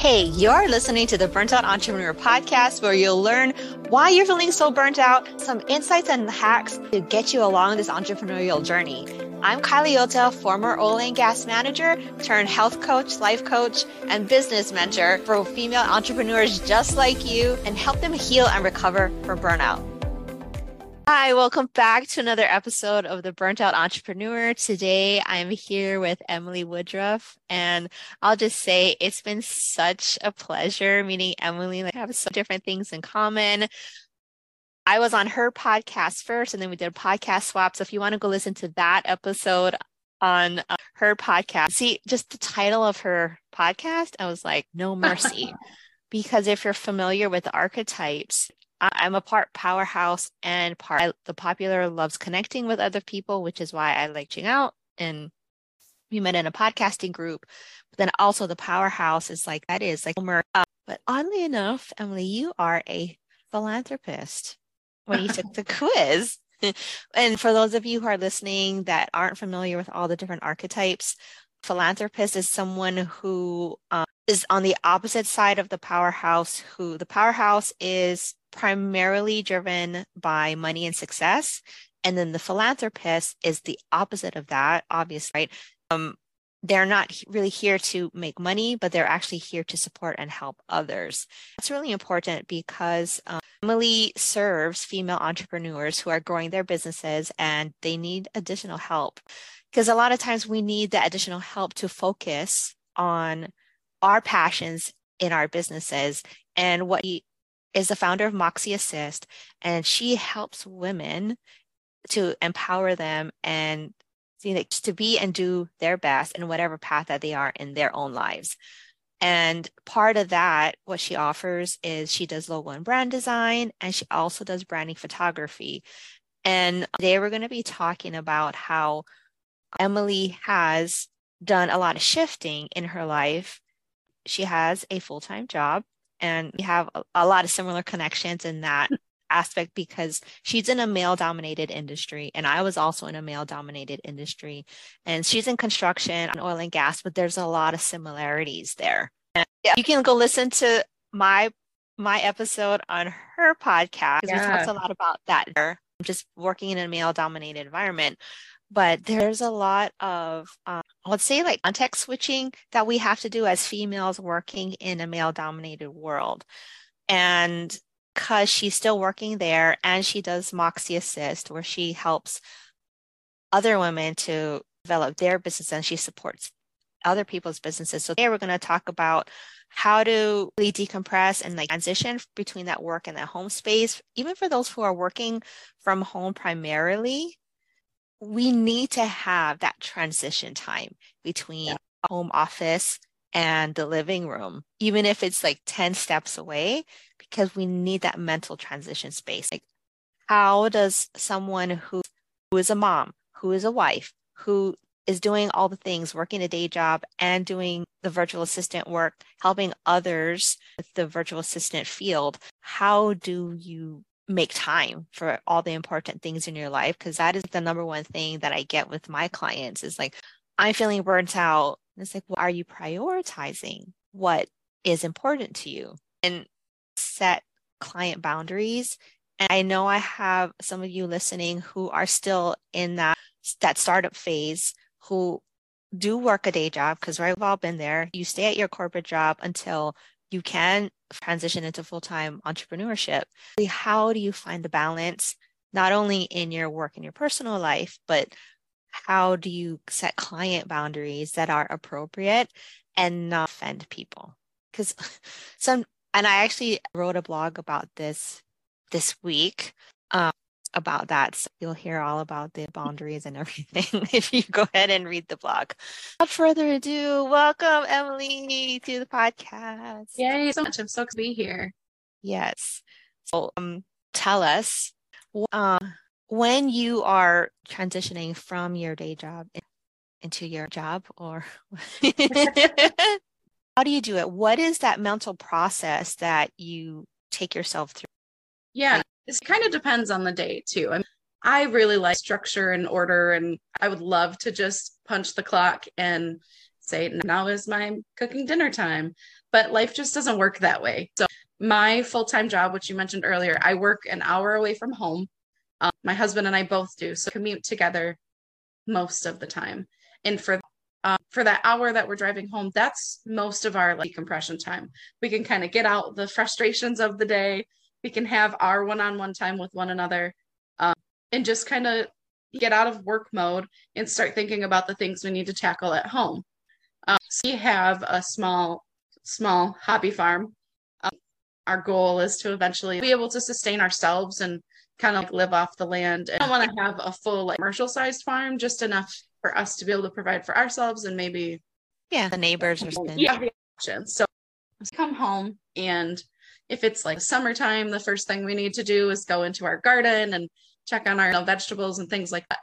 Hey, you're listening to the Burnt Out Entrepreneur podcast where you'll learn why you're feeling so burnt out, some insights and hacks to get you along this entrepreneurial journey. I'm Kylie Yota, former oil and gas manager turned health coach, life coach, and business mentor for female entrepreneurs just like you and help them heal and recover from burnout. Hi, welcome back to another episode of the Burnt Out Entrepreneur. Today I'm here with Emily Woodruff, and I'll just say it's been such a pleasure meeting Emily. We have so different things in common. I was on her podcast first, and then we did a podcast swap. So if you want to go listen to that episode on uh, her podcast, see just the title of her podcast, I was like, No Mercy. because if you're familiar with archetypes, I'm a part powerhouse and part the popular loves connecting with other people, which is why I like Ching out and we met in a podcasting group. But then also the powerhouse is like that is like uh, but oddly enough, Emily, you are a philanthropist when you took the quiz. and for those of you who are listening that aren't familiar with all the different archetypes, philanthropist is someone who um, is on the opposite side of the powerhouse who the powerhouse is primarily driven by money and success. And then the philanthropist is the opposite of that, obviously, right? Um, they're not really here to make money, but they're actually here to support and help others. That's really important because um, Emily serves female entrepreneurs who are growing their businesses and they need additional help. Because a lot of times we need the additional help to focus on our passions in our businesses and what we is the founder of Moxie Assist, and she helps women to empower them and you know, to be and do their best in whatever path that they are in their own lives. And part of that, what she offers is she does logo and brand design, and she also does branding photography. And today we're going to be talking about how Emily has done a lot of shifting in her life. She has a full time job and we have a, a lot of similar connections in that aspect because she's in a male dominated industry and I was also in a male dominated industry and she's in construction on oil and gas but there's a lot of similarities there. And you can go listen to my my episode on her podcast yeah. we talked a lot about that I'm just working in a male dominated environment but there's a lot of um, let's say like context switching that we have to do as females working in a male dominated world. And because she's still working there and she does moxie assist where she helps other women to develop their business and she supports other people's businesses. So today we're going to talk about how to really decompress and like transition between that work and that home space even for those who are working from home primarily we need to have that transition time between yeah. home office and the living room, even if it's like 10 steps away, because we need that mental transition space. Like, how does someone who, who is a mom, who is a wife, who is doing all the things, working a day job and doing the virtual assistant work, helping others with the virtual assistant field, how do you make time for all the important things in your life because that is the number one thing that I get with my clients is like I'm feeling burnt out. And it's like, well, are you prioritizing what is important to you and set client boundaries? And I know I have some of you listening who are still in that that startup phase who do work a day job because we've all been there. You stay at your corporate job until you can transition into full-time entrepreneurship how do you find the balance not only in your work and your personal life but how do you set client boundaries that are appropriate and not offend people? Because some and i actually wrote a blog about this this week um, about that. So you'll hear all about the boundaries and everything if you go ahead and read the blog. Without further ado, welcome Emily to the podcast. Yay, so much. I'm so excited to be here. Yes. So um, tell us uh, when you are transitioning from your day job into your job or how do you do it? What is that mental process that you take yourself through? Yeah, it kind of depends on the day too. I, mean, I really like structure and order, and I would love to just punch the clock and say now is my cooking dinner time. But life just doesn't work that way. So my full-time job which you mentioned earlier i work an hour away from home. Um, my husband and i both do so commute together most of the time. And for um, for that hour that we're driving home that's most of our like decompression time. We can kind of get out the frustrations of the day we can have our one-on-one time with one another um, and just kind of get out of work mode and start thinking about the things we need to tackle at home. Um, so we have a small small hobby farm. Um, our goal is to eventually be able to sustain ourselves and kind of like live off the land. And i don't want to have a full like commercial sized farm just enough for us to be able to provide for ourselves and maybe yeah the neighbors or something. yeah the options. So come home and if it's like summertime the first thing we need to do is go into our garden and check on our vegetables and things like that.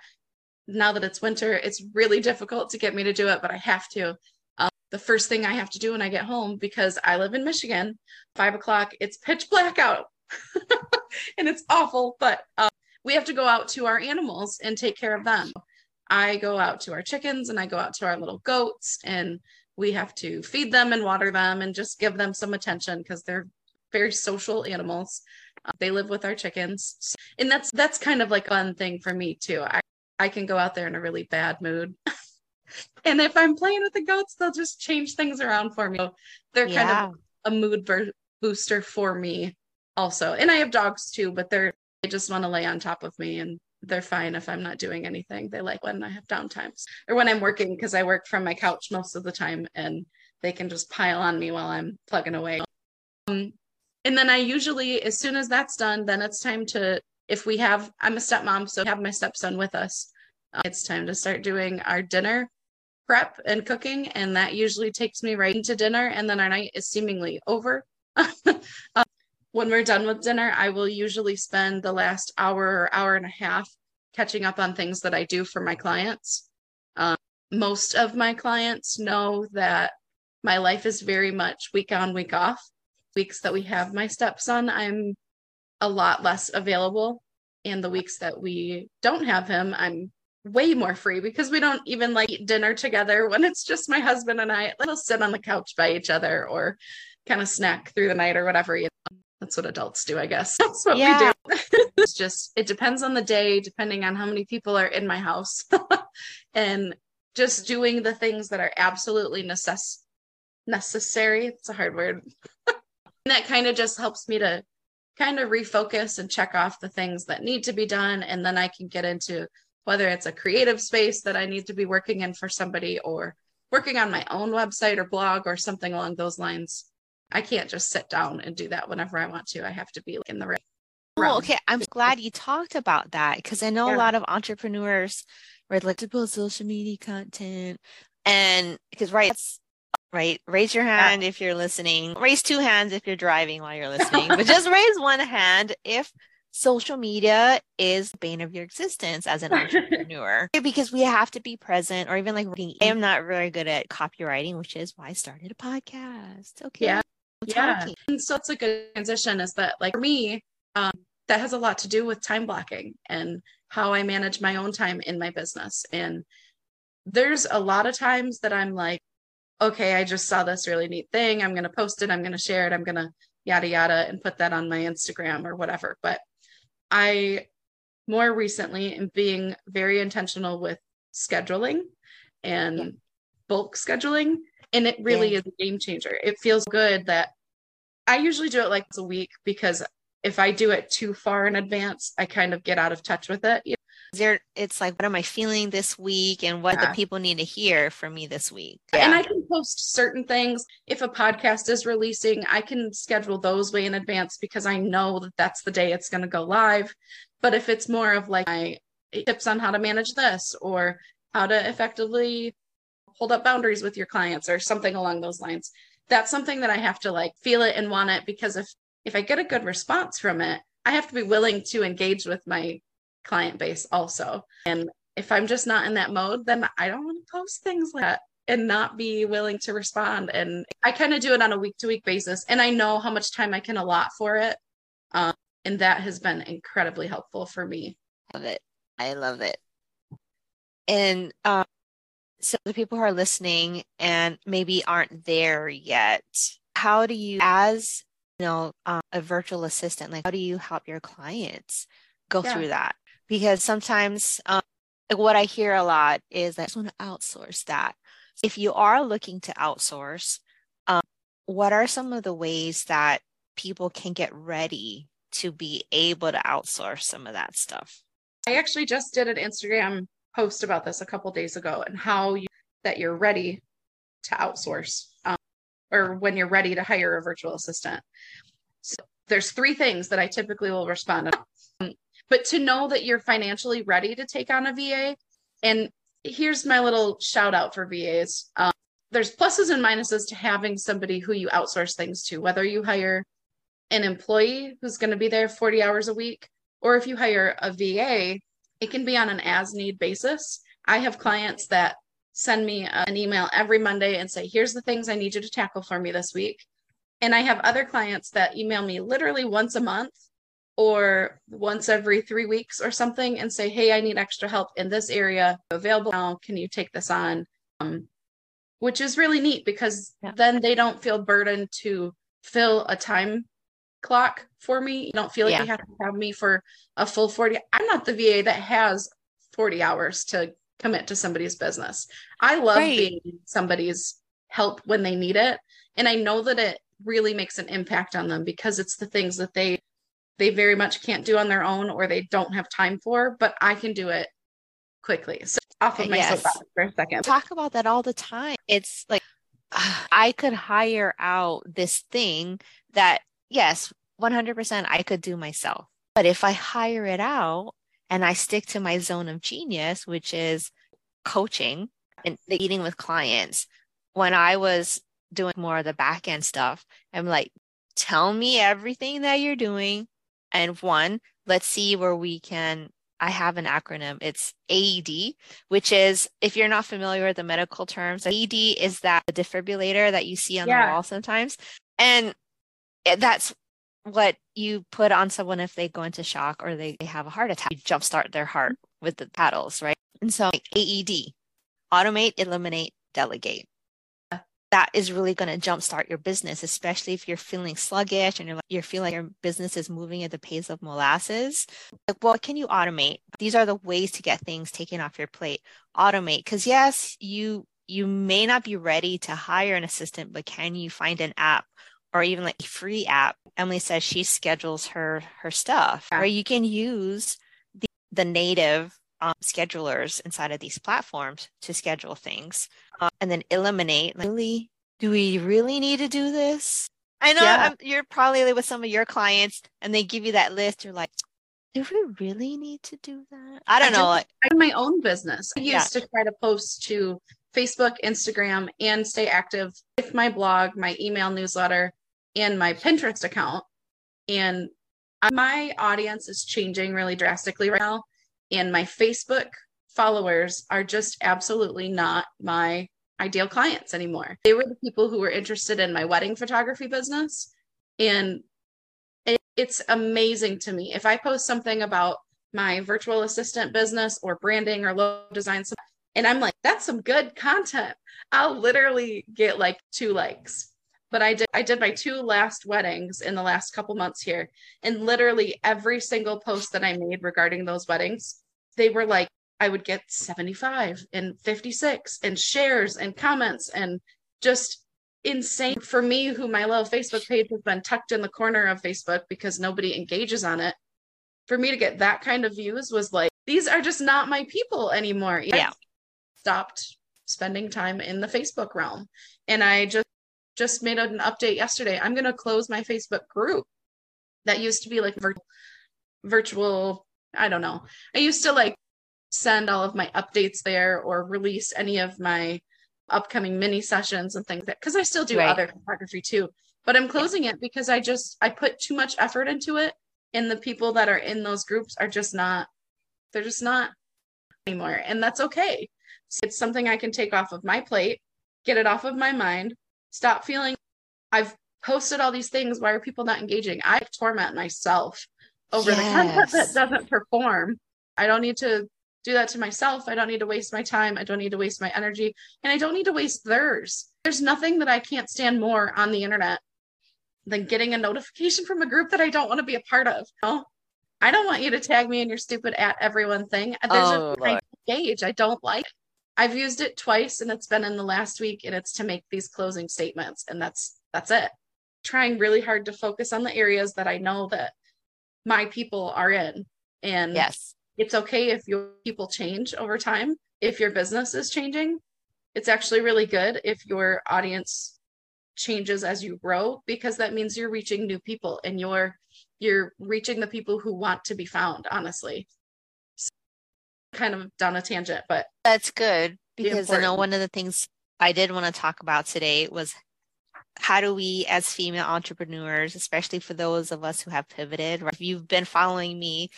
Now that it's winter it's really difficult to get me to do it but i have to. Um, the first thing i have to do when i get home because i live in michigan five o'clock it's pitch black out. And it's awful but uh, we have to go out to our animals and take care of them. I go out to our chickens and I go out to our little goats and we have to feed them and water them and just give them some attention because they're very social animals. Uh, they live with our chickens. And that's that's kind of like a fun thing for me too. I, I can go out there in a really bad mood. and if I'm playing with the goats, they'll just change things around for me. So they're yeah. kind of a mood bur- booster for me also. And I have dogs too, but they're they just want to lay on top of me and they're fine if I'm not doing anything. They like when I have downtimes or when I'm working because I work from my couch most of the time and they can just pile on me while I'm plugging away. Um, and then I usually, as soon as that's done, then it's time to, if we have, I'm a stepmom, so I have my stepson with us. Uh, it's time to start doing our dinner prep and cooking. And that usually takes me right into dinner. And then our night is seemingly over. uh, when we're done with dinner, I will usually spend the last hour or hour and a half catching up on things that I do for my clients. Um, most of my clients know that my life is very much week on, week off. Weeks that we have my stepson, I'm a lot less available. And the weeks that we don't have him, I'm way more free because we don't even like eat dinner together when it's just my husband and I. We'll sit on the couch by each other or kind of snack through the night or whatever. You know that's what adults do, I guess. That's what yeah. we do. it's just, it depends on the day, depending on how many people are in my house. and just doing the things that are absolutely necess- necessary. It's a hard word. That kind of just helps me to kind of refocus and check off the things that need to be done. And then I can get into whether it's a creative space that I need to be working in for somebody or working on my own website or blog or something along those lines. I can't just sit down and do that whenever I want to. I have to be in the right. Oh, okay. I'm glad you talked about that because I know yeah. a lot of entrepreneurs right like to build social media content and because right right raise your hand yeah. if you're listening raise two hands if you're driving while you're listening but just raise one hand if social media is the bane of your existence as an entrepreneur because we have to be present or even like reading. I am not very good at copywriting, which is why I started a podcast. Okay. Yeah yeah and so it's a good transition is that like for me um, that has a lot to do with time blocking and how i manage my own time in my business and there's a lot of times that i'm like okay i just saw this really neat thing. I'm going to post it. I'm going to share it. I'm going to yada yada and put that on my instagram or whatever. But i more recently am being very intentional with scheduling and yeah. bulk scheduling and it really yeah. is a game changer. It feels good that i usually do it like a week because if i do it too far in advance i kind of get out of touch with it there it's like what am i feeling this week and what yeah. the people need to hear from me this week yeah. and i can post certain things if a podcast is releasing i can schedule those way in advance because i know that that's the day it's going to go live but if it's more of like my tips on how to manage this or how to effectively hold up boundaries with your clients or something along those lines that's something that i have to like feel it and want it because if if i get a good response from it i have to be willing to engage with my client base also. And if i'm just not in that mode then i don't want to post things like that and not be willing to respond. And i kind of do it on a week to week basis and i know how much time i can allot for it um, and that has been incredibly helpful for me. Love it. I love it. And um, So the people who are listening and maybe aren't there yet, how do you, as you know, um, a virtual assistant, like how do you help your clients go yeah. through that? Because sometimes um, what I hear a lot is that I just want to outsource that. If you are looking to outsource, um, what are some of the ways that people can get ready to be able to outsource some of that stuff? I actually just did an Instagram post about this a couple days ago and how you that you're ready to outsource um, or when you're ready to hire a virtual assistant. So there's three things that I typically will respond to. But to know that you're financially ready to take on a VA, and here's my little shout out for VAs. Um, there's pluses and minuses to having somebody who you outsource things to, whether you hire an employee who's going to be there 40 hours a week, or if you hire a VA, it can be on an as need basis. I have clients that send me an email every Monday and say, here's the things I need you to tackle for me this week. And I have other clients that email me literally once a month or once every three weeks or something and say, hey, I need extra help in this area available now. Can you take this on? Um, which is really neat because yeah. then they don't feel burdened to fill a time clock for me. You don't feel like yeah. you have to have me for a full 40. I'm not the VA that has 40 hours to commit to somebody's business. I love right. being somebody's help when they need it. And I know that it really makes an impact on them because it's the things that they they very much can't do on their own or they don't have time for, but I can do it quickly. So off of my yes. soapbox for a second. Talk about that all the time. It's like I could hire out this thing that yes, 100% I could do myself. But if I hire it out and I stick to my zone of genius, which is coaching and meeting with clients, when I was doing more of the back end stuff, I'm like, tell me everything that you're doing and one, let's see where we can. I have an acronym. It's AED, which is, if you're not familiar with the medical terms, AED is that defibrillator that you see on yeah. the wall sometimes. And that's what you put on someone if they go into shock or they, they have a heart attack. You jumpstart their heart with the paddles, right? And so AED, automate, eliminate, delegate that is really going to jumpstart your business, especially if you're feeling sluggish and you're, you're feeling like your business is moving at the pace of molasses. Like, what can you automate? These are the ways to get things taken off your plate. Automate, because yes, you you may not be ready to hire an assistant, but can you find an app or even like a free app? Emily says she schedules her her stuff, or you can use the, the native um, schedulers inside of these platforms to schedule things uh, and then eliminate really do we really need to do this i know yeah. you're probably with some of your clients and they give you that list you're like do we really need to do that i don't I know like i my own business i used yeah. to try to post to facebook instagram and stay active with my blog my email newsletter and my pinterest account and my audience is changing really drastically right now and my Facebook followers are just absolutely not my ideal clients anymore. They were the people who were interested in my wedding photography business. And it, it's amazing to me. If I post something about my virtual assistant business or branding or logo design, and I'm like, that's some good content, I'll literally get like two likes. But I did I did my two last weddings in the last couple months here. And literally every single post that I made regarding those weddings they were like I would get 75 and 56 and shares and comments and just insane for me who my little Facebook page has been tucked in the corner of Facebook because nobody engages on it. For me to get that kind of views was like these are just not my people anymore. Yeah. I stopped spending time in the Facebook realm. And I just just made an update yesterday. I'm going to close my Facebook group that used to be like vir- virtual I don't know. I used to like send all of my updates there or release any of my upcoming mini sessions and things that because I still do right. other photography too. But I'm closing it because I just I put too much effort into it and the people that are in those groups are just not they're just not anymore and that's okay. So it's something I can take off of my plate, get it off of my mind, stop feeling I've posted all these things why are people not engaging? I torment myself over yes. the content that doesn't perform. I don't need to do that to myself. I don't need to waste my time. I don't need to waste my energy. And I don't need to waste theirs. There's nothing that I can't stand more on the internet than getting a notification from a group that I don't want to be a part of. You know? I don't want you to tag me in your stupid at everyone thing. There's oh, a gauge. I don't like it. I've used it twice and it's been in the last week and it's to make these closing statements and that's that's it. Trying really hard to focus on the areas that I know that my people are in. And yes, it's okay if your people change over time. If your business is changing, it's actually really good if your audience changes as you grow because that means you're reaching new people and you're you're reaching the people who want to be found honestly kind of down a tangent but that's good because i know one of the things i did want to talk about today was how do we as female entrepreneurs especially for those of us who have pivoted right? if you've been following me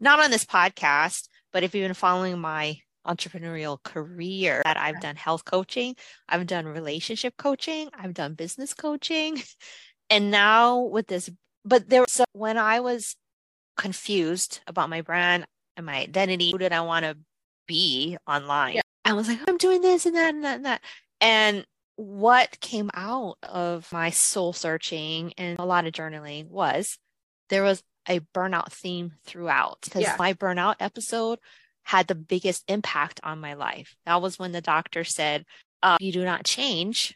not on this podcast but if you've been following my entrepreneurial career that I've done health coaching, I've done relationship coaching, I've done business coaching. And now with this, but there was so when I was confused about my brand and my identity, who did I want to be online? Yeah. I was like, I'm doing this and that and that and that. And what came out of my soul searching and a lot of journaling was there was a burnout theme throughout because yeah. my burnout episode had the biggest impact on my life. That was when the doctor said, uh, you do not change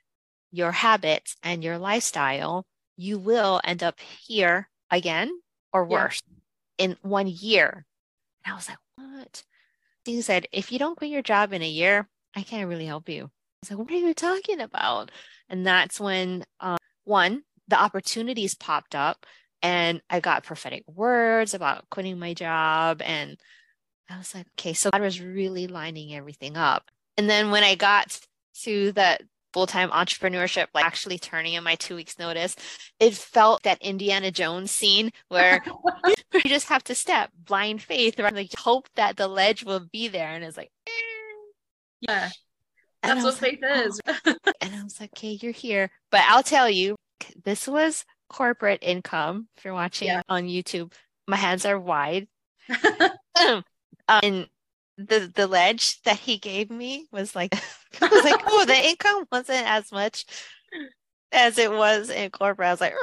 your habits and your lifestyle, you will end up here again or worse yeah. in one year. I was like, what? He said, if you don't quit your job in a year, I can't really help you. I was like, what are you talking about? And that's when, uh, one, the opportunities popped up and I got prophetic words about quitting my job and I was like, okay, so God was really lining everything up. And then when I got to that full-time entrepreneurship, like actually turning in my two weeks notice, it felt that Indiana Jones scene where you just have to step blind faith, right? Like hope that the ledge will be there. And it's like, eh. yeah, that's what faith like, is. Oh. and I was like, okay, you're here. But I'll tell you, this was corporate income. If you're watching yeah. on YouTube, my hands are wide. Um, and the the ledge that he gave me was like I was like, oh, the income wasn't as much as it was in corporate. I was like,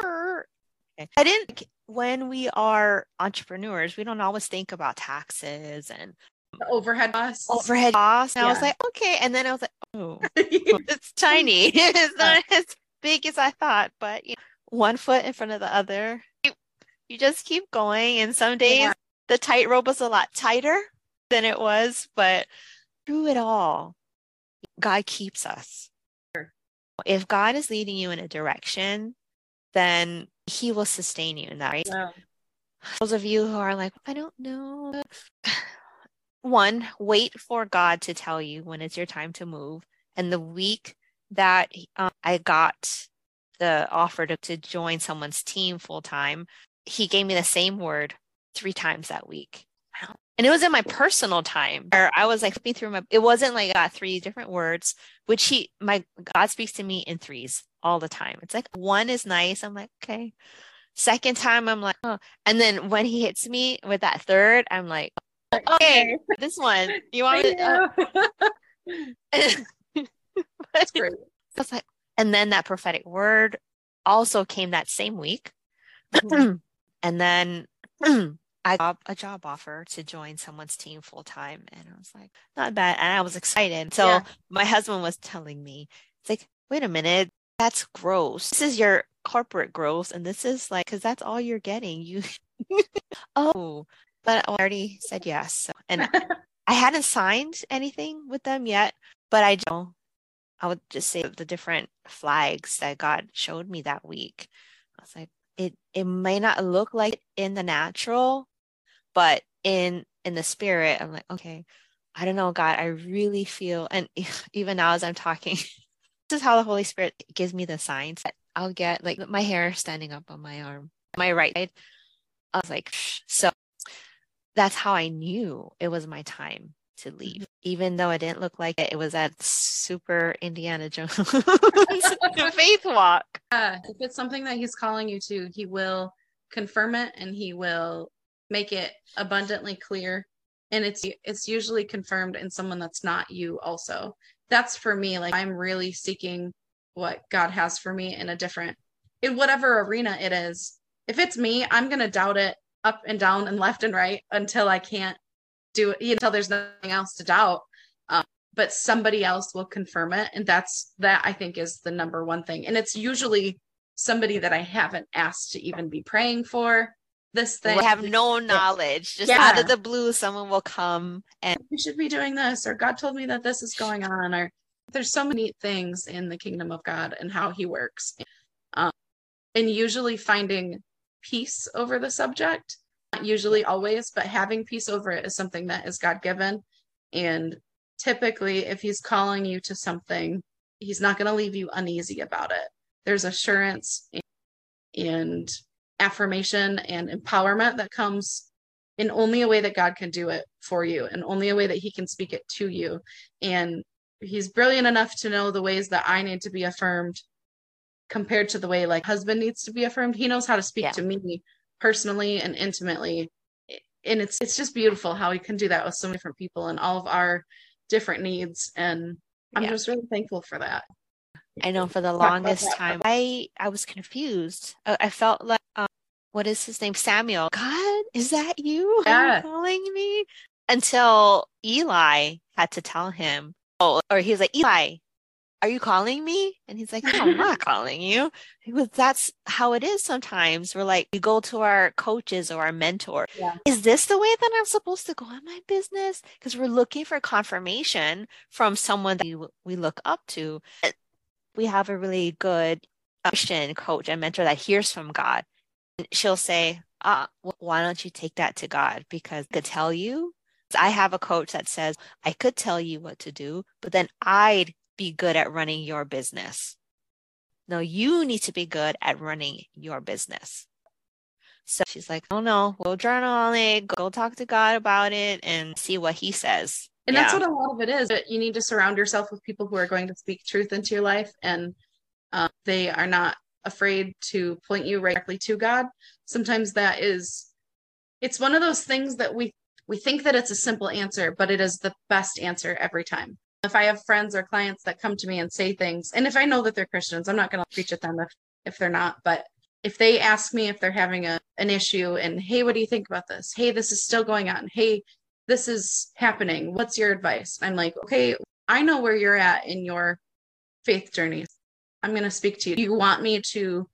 okay. I didn't when we are entrepreneurs, we don't always think about taxes and the overhead costs. Overhead costs. And yeah. I was like, okay. And then I was like, oh, it's tiny. it's not as big as I thought, but you know, one foot in front of the other. You, you just keep going. And some days yeah. the tightrope was a lot tighter than it was, but through it all, God keeps us. If God is leading you in a direction, then He will sustain you in that. Right? Yeah. Those of you who are like, I don't know. One, wait for God to tell you when it's your time to move. And the week that um, I got the offer to, to join someone's team full time, he gave me the same word three times that week and it was in my personal time where I was like flipping through my it wasn't like I got three different words, which he my God speaks to me in threes all the time. It's like one is nice. I'm like, okay. Second time I'm like, oh. And then when he hits me with that third, I'm like, okay, this one. You want me to uh... That's great. I was like, and then that prophetic word also came that same week. Mm-hmm. and then I got a job offer to join someone's team full time. And I was like, not bad. And I was excited. So yeah. my husband was telling me, it's like, wait a minute, that's gross. This is your corporate growth. And this is like, because that's all you're getting. You, oh, but I already said yes. So, and I hadn't signed anything with them yet, but I know I would just say the different flags that God showed me that week. I was like, it it may not look like in the natural, but in in the spirit i'm like okay i don't know god i really feel and even now as i'm talking this is how the holy spirit gives me the signs that i'll get like my hair standing up on my arm my right side. I was like so that's how i knew it was my time to leave mm-hmm. even though it didn't look like it. It was that super indiana jones faith walk. Yeah if it's something that he's calling you to he will confirm it and he will make it abundantly clear. And it's it's usually confirmed in someone that's not you also. That's for me like i'm really seeking what god has for me in a different in whatever arena it is. If it's me i'm going to doubt it up and down and left and right until i can't do it until there's nothing else to doubt. Um, but somebody else will confirm it. And that's that i think is the number one thing. And it's usually somebody that i haven't asked to even be praying for this thing. We have no knowledge. Just yeah. out of the blue, someone will come and we should be doing this, or God told me that this is going on, or there's so many things in the kingdom of God and how He works, um, and usually finding peace over the subject. Not usually, always, but having peace over it is something that is God given, and typically, if He's calling you to something, He's not going to leave you uneasy about it. There's assurance and affirmation and empowerment that comes in only a way that God can do it for you and only a way that he can speak it to you. And he's brilliant enough to know the ways that I need to be affirmed compared to the way like husband needs to be affirmed. He knows how to speak yeah. to me personally and intimately. And it's it's just beautiful how he can do that with so many different people and all of our different needs. And I'm yeah. just really thankful for that. I know for the longest time I I was confused. I felt like what is his name? Samuel. God, is that you? Yeah. calling me? Until Eli had to tell him. Oh, or he's like, Eli, are you calling me? And he's like, no, I'm not calling you. Was, that's how it is sometimes. We're like, we go to our coaches or our mentor. Yeah. Is this the way that I'm supposed to go on my business? Because we're looking for confirmation from someone that we, we look up to we have a really good Christian coach and mentor that hears from God. She'll say, ah, why don't you take that to God? Because I could tell you, I have a coach that says, I could tell you what to do, but then I'd be good at running your business. No, you need to be good at running your business. So she's like, oh no, we'll journal on it, go talk to God about it and see what he says. And yeah. that's what a lot of it is. But you need to surround yourself with people who are going to speak truth into your life and uh, they are not afraid to point you directly to God. Sometimes that is, it's one of those things that we we think that it's a simple answer, but it is the best answer every time. If I have friends or clients that come to me and say things, and if I know that they're Christians, I'm not going to preach at them if if they're not. But if they ask me if they're having a an issue and hey, what do you think about this? Hey, this is still going on. Hey, this is happening. What's your advice? I'm like, okay, I know where you're at in your faith journey. I'm going to speak to you. Do you want me to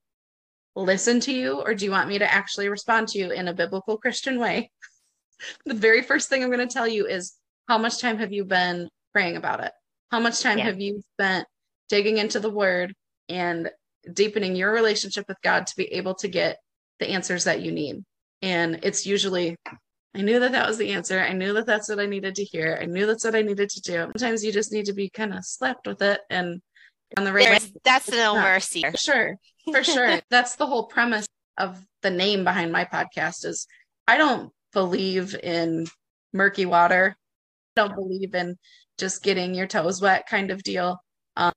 listen to you or do you want me to actually respond to you in a biblical Christian way? the very first thing I'm going to tell you is how much time have you been praying about it? How much time yeah. have you spent digging into the word and deepening your relationship with God to be able to get the answers that you need? And it's usually I knew that that was the answer. I knew that that's what I needed to hear. I knew that's what I needed to do. Sometimes you just need to be kind of slapped with it and on the right way. That's no mercy. For sure. For sure. that's the whole premise of the name behind my podcast is I don't believe in murky water. I don't believe in just getting your toes wet kind of deal. Um,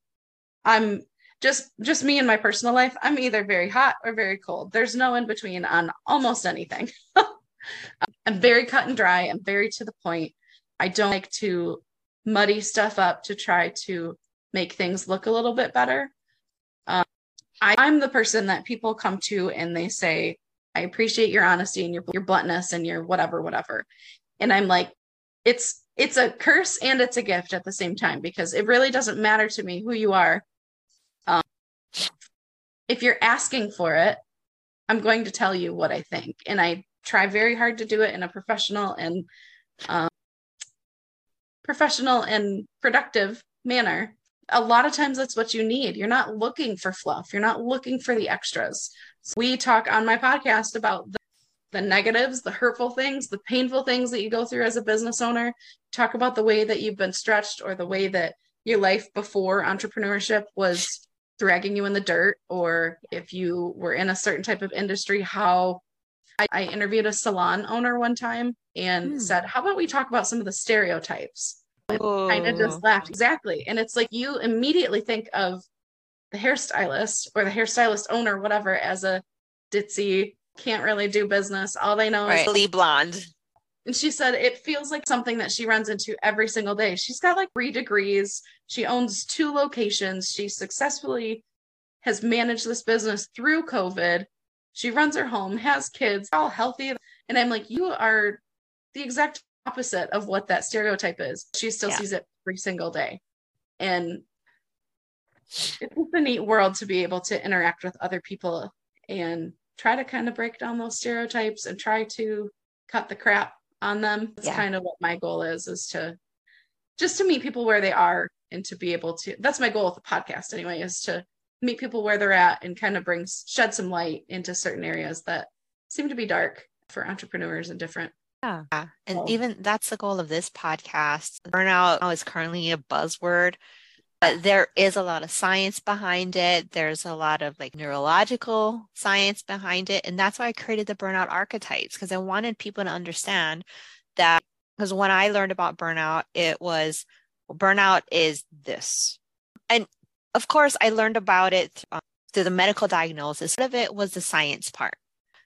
I'm just just me in my personal life. I'm either very hot or very cold. There's no in between on almost anything. I'm very cut and dry. I'm very to the point. I don't like to muddy stuff up to try to make things look a little bit better. Um, I, I'm the person that people come to and they say, I appreciate your honesty and your your bluntness and your whatever, whatever. And I'm like, it's it's a curse and it's a gift at the same time because it really doesn't matter to me who you are. Um, if you're asking for it, I'm going to tell you what I think, and I try very hard to do it in a professional and um, professional and productive manner a lot of times that's what you need you're not looking for fluff you're not looking for the extras so we talk on my podcast about the, the negatives the hurtful things the painful things that you go through as a business owner talk about the way that you've been stretched or the way that your life before entrepreneurship was dragging you in the dirt or if you were in a certain type of industry how I, I interviewed a salon owner one time and hmm. said, How about we talk about some of the stereotypes? Kind of just oh. laughed. Exactly. And it's like you immediately think of the hairstylist or the hairstylist owner, whatever, as a ditzy, can't really do business. All they know right. is blonde. And she said it feels like something that she runs into every single day. She's got like three degrees. She owns two locations. She successfully has managed this business through COVID. She runs her home, has kids, all healthy. And I'm like, you are the exact opposite of what that stereotype is. She still yeah. sees it every single day. And it's a neat world to be able to interact with other people and try to kind of break down those stereotypes and try to cut the crap on them. That's yeah. kind of what my goal is, is to just to meet people where they are and to be able to that's my goal with the podcast anyway, is to meet people where they're at and kind of bring shed some light into certain areas that seem to be dark for entrepreneurs and different yeah. And so. even that's the goal of this podcast. Burnout is currently a buzzword, but there is a lot of science behind it. There's a lot of like neurological science behind it. And that's why I created the burnout archetypes because I wanted people to understand that because when I learned about burnout, it was burnout is this. And of course, I learned about it um, through the medical diagnosis. Part of it was the science part.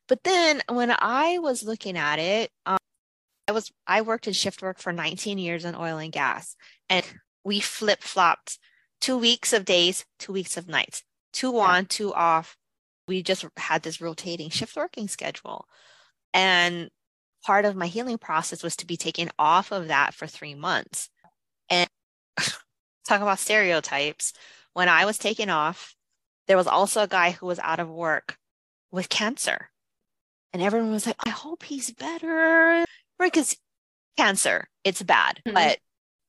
But then when I was looking at it, um, I was I worked in shift work for 19 years in oil and gas, and we flip flopped two weeks of days, two weeks of nights, two yeah. on, two off. We just had this rotating shift working schedule, and part of my healing process was to be taken off of that for three months. And talk about stereotypes. When I was taken off, there was also a guy who was out of work with cancer. And everyone was like, I hope he's better. Right. Because cancer, it's bad. Mm-hmm. But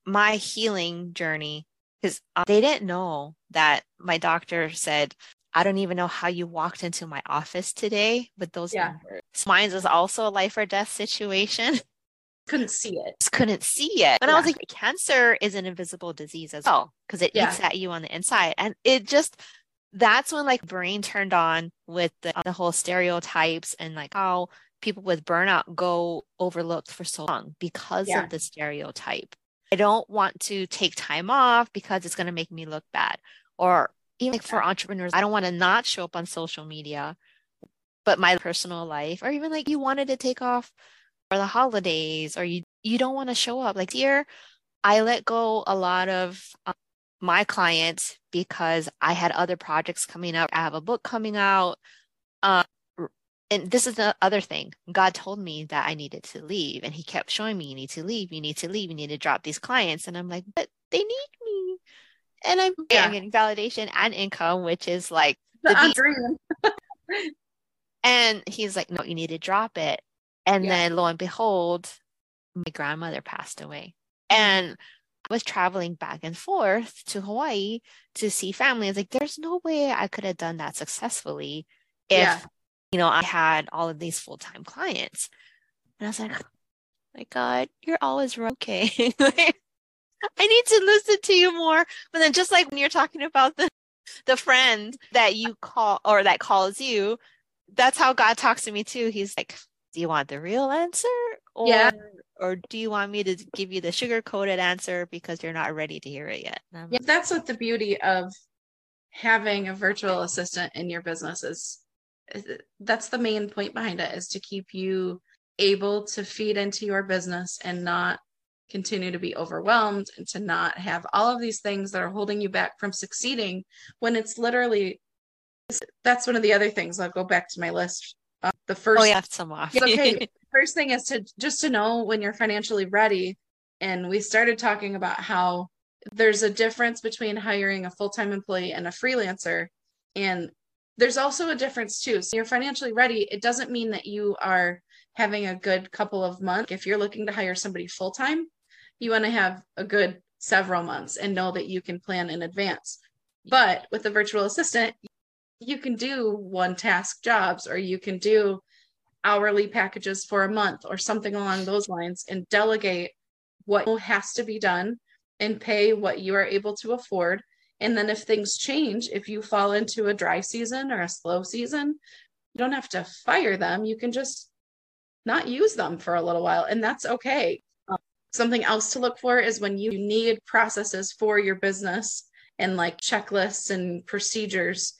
my healing journey, because they didn't know that my doctor said, I don't even know how you walked into my office today with those yeah. numbers. Mine was also a life or death situation. Couldn't see it. Just couldn't see it. And yeah. I was like, cancer is an invisible disease as well because it yeah. eats at you on the inside. And it just, that's when like brain turned on with the, the whole stereotypes and like how people with burnout go overlooked for so long because yeah. of the stereotype. I don't want to take time off because it's going to make me look bad. Or even like for entrepreneurs, I don't want to not show up on social media, but my personal life, or even like you wanted to take off for the holidays, or you you don't want to show up. Like here, I let go a lot of um, my clients because I had other projects coming up. I have a book coming out. Um, and this is the other thing. God told me that I needed to leave, and He kept showing me, "You need to leave. You need to leave. You need to drop these clients." And I'm like, "But they need me," and I'm, yeah. I'm getting validation and income, which is like the, dream. and He's like, "No, you need to drop it." And yeah. then, lo and behold, my grandmother passed away, mm-hmm. and I was traveling back and forth to Hawaii to see family. I was like, "There's no way I could have done that successfully." if yeah you know, I had all of these full time clients. And I was like, my God, you're always okay. I need to listen to you more. But then just like when you're talking about the the friend that you call or that calls you, that's how God talks to me too. He's like, Do you want the real answer? Or yeah. or do you want me to give you the sugar coated answer because you're not ready to hear it yet? Yeah, that's what the beauty of having a virtual assistant in your business is that's the main point behind it is to keep you able to feed into your business and not continue to be overwhelmed and to not have all of these things that are holding you back from succeeding when it's literally that's one of the other things i'll go back to my list. Uh, the first oh yeah some off. Okay. First thing is to just to know when you're financially ready. And we started talking about how there's a difference between hiring a full-time employee and a freelancer. And there's also a difference too. So you're financially ready. It doesn't mean that you are having a good couple of months. If you're looking to hire somebody full time, you want to have a good several months and know that you can plan in advance. But with a virtual assistant, you can do one task jobs or you can do hourly packages for a month or something along those lines and delegate what has to be done and pay what you are able to afford and then if things change, if you fall into a dry season or a slow season, you don't have to fire them. You can just not use them for a little while, and that's okay. Um, something else to look for is when you need processes for your business and like checklists and procedures,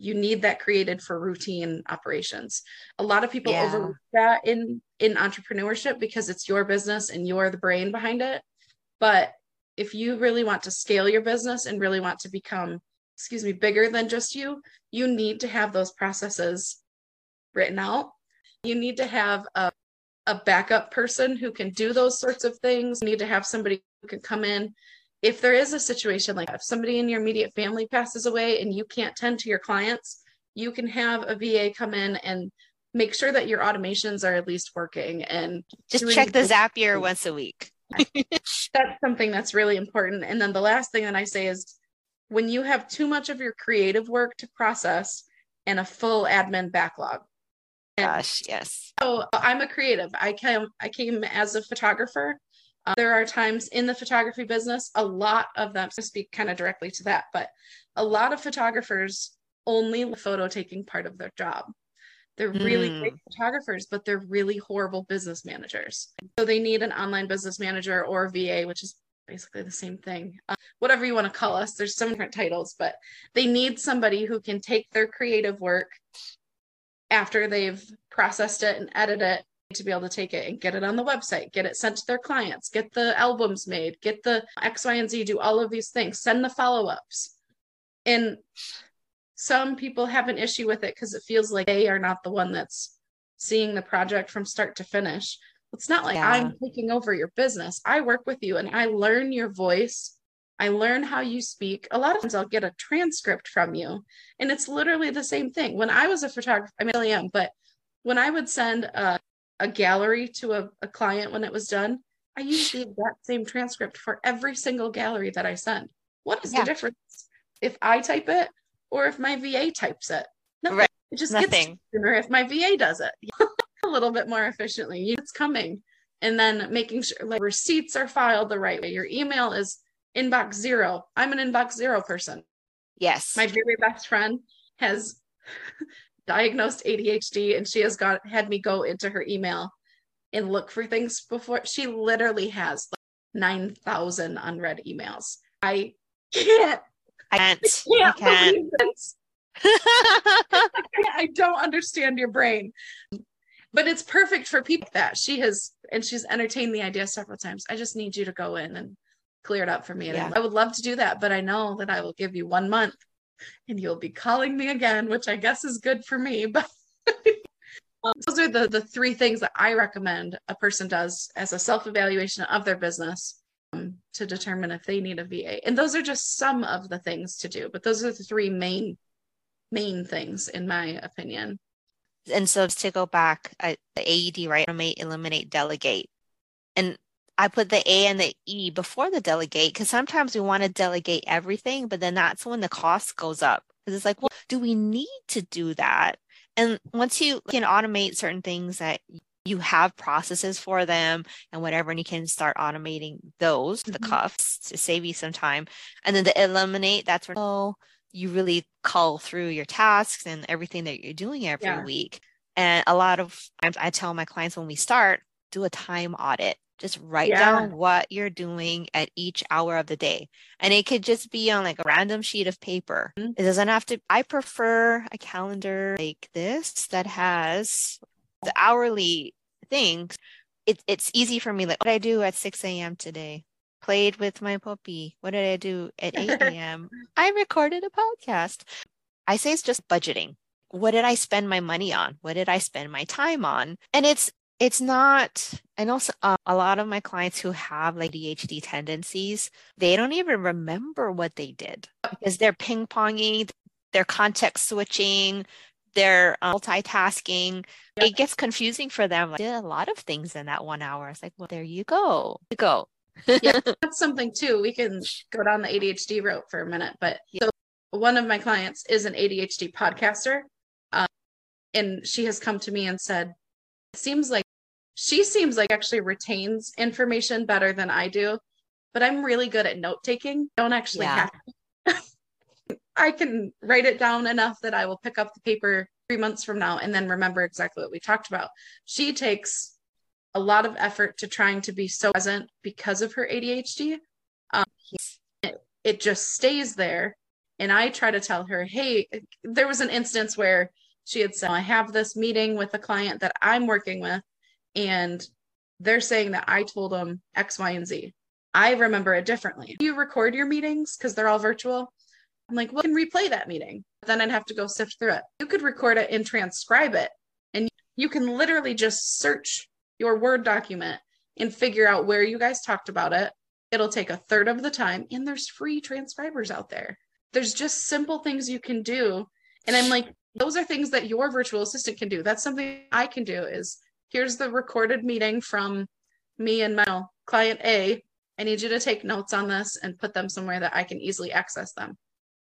you need that created for routine operations a lot of people Yeah. overlook that in in entrepreneurship because it's your business and you're the brain behind it but if you really want to scale your business and really want to become excuse me bigger than just you you need to have those processes written out. You need to have a, a backup person who can do those sorts of things. You need to have somebody who can come in. If there is a situation like if somebody in your immediate family passes away and you can't tend to your clients you can have a va come in and make sure that your automations are at least working and Just check the Zapier once a week. that's something that's really important. And then the last thing that I say is when you have too much of your creative work to process and a full admin backlog. And Gosh, yes. so I'm a creative. I came I came as a photographer. Uh, there are times in the photography business, a lot of them to speak kind of directly to that, but a lot of photographers only photo taking part of their job. They're really Mm. great photographers, but they're really horrible business managers. So they need an online business manager or a VA, which is basically the same thing. Uh, whatever you want to call us, there's some different titles, but they need somebody who can take their creative work after they've processed it and edited it to be able to take it and get it on the website, get it sent to their clients, get the albums made, get the X, Y, and Z, do all of these things, send the follow ups. And some people have an issue with it because it feels like they are not the one that's seeing the project from start to finish. It's not like Yeah. I'm taking over your business. I work with you and I learn your voice. I learn how you speak. A lot of times I'll get a transcript from you, and it's literally the same thing. When I was a photographer, I mean, I really am, but when I would send a, a gallery to a, a client when it was done, I use the exact same transcript for every single gallery that I send. What is Yeah. the difference if I type it or if my VA types it? Nothing. Right. It just Nothing. gets sooner if my VA does it a little bit more efficiently. It's coming. And then making sure like receipts are filed the right way. Your email is inbox zero. I'm an inbox zero person. Yes. My very best friend has diagnosed ADHD and she has got had me go into her email and look for things before she literally has like 9,000 unread emails. I can't, I can't. can't, I can't. believe this. I don't understand your brain. But it's perfect for people like that. She has, and she's entertained the idea several times. I just need you to go in and clear it up for me. And Yeah. I would love to do that, but I know that I will give you one month and you'll be calling me again, which I guess is good for me. But um, those are the, the three things that I recommend a person does as a self evaluation of their business Um, to determine if they need a VA. And those are just some of the things to do, but those are the three main main things in my opinion. and so to go back, the AED, right? Automate, eliminate, delegate. And I put the A and the E before the delegate because sometimes we want to delegate everything, but then that's when the cost goes up. Because it's like, well, do we need to do that? And once you can automate certain things that you have processes for them and whatever, and you can start automating those, the Mhm. cuffs to save you some time. And then the eliminate, that's where oh, you really cull through your tasks and everything that you're doing every Yeah. week. And a lot of times I tell my clients when we start, do a time audit. Just write Yeah. down what you're doing at each hour of the day. And it could just be on like a random sheet of paper. Mhm. It doesn't have to, I prefer a calendar like this that has the hourly things. It, it's easy for me. Like, what did I do at 6 a.m. today? Played with my puppy. What did I do at 8 a.m.? I recorded a podcast. I say it's just budgeting. What did I spend my money on? What did I spend my time on? And it's it's not I know uh, a lot of my clients who have like ADHD tendencies, they don't even remember what they did because they're ping-ponging, they're context switching, they're uh, multitasking. Yep. It gets confusing for them. Like, I did a lot of things in that one hour. It's like, well, there you go. You go. yeah, that's something too. We can go down the ADHD route for a minute. But so one of my clients is an ADHD podcaster. Um, and she has come to me and said, it seems like she seems like actually retains information better than I do, but I'm really good at note taking. Don't actually Yeah. have I can write it down enough that I will pick up the paper three months from now and then remember exactly what we talked about. She takes a lot of effort to trying to be so present because of her ADHD. Um, it, it just stays there And I try to tell her, hey, there was an instance where she had said, I have this meeting with a client that I'm working with, and they're saying that I told them X, Y, and Z. I remember it differently. Do you record your meetings because they're all virtual. I'm like, well, I can replay that meeting. Then I'd have to go sift through it. You could record it and transcribe it. And you can literally just search your Word document and figure out where you guys talked about it. It'll take a third of the time. And there's free transcribers out there. There's just simple things you can do. And I'm like, those are things that your virtual assistant can do. That's something I can do is here's the recorded meeting from me and my client A. I need you to take notes on this and put them somewhere that I can easily access them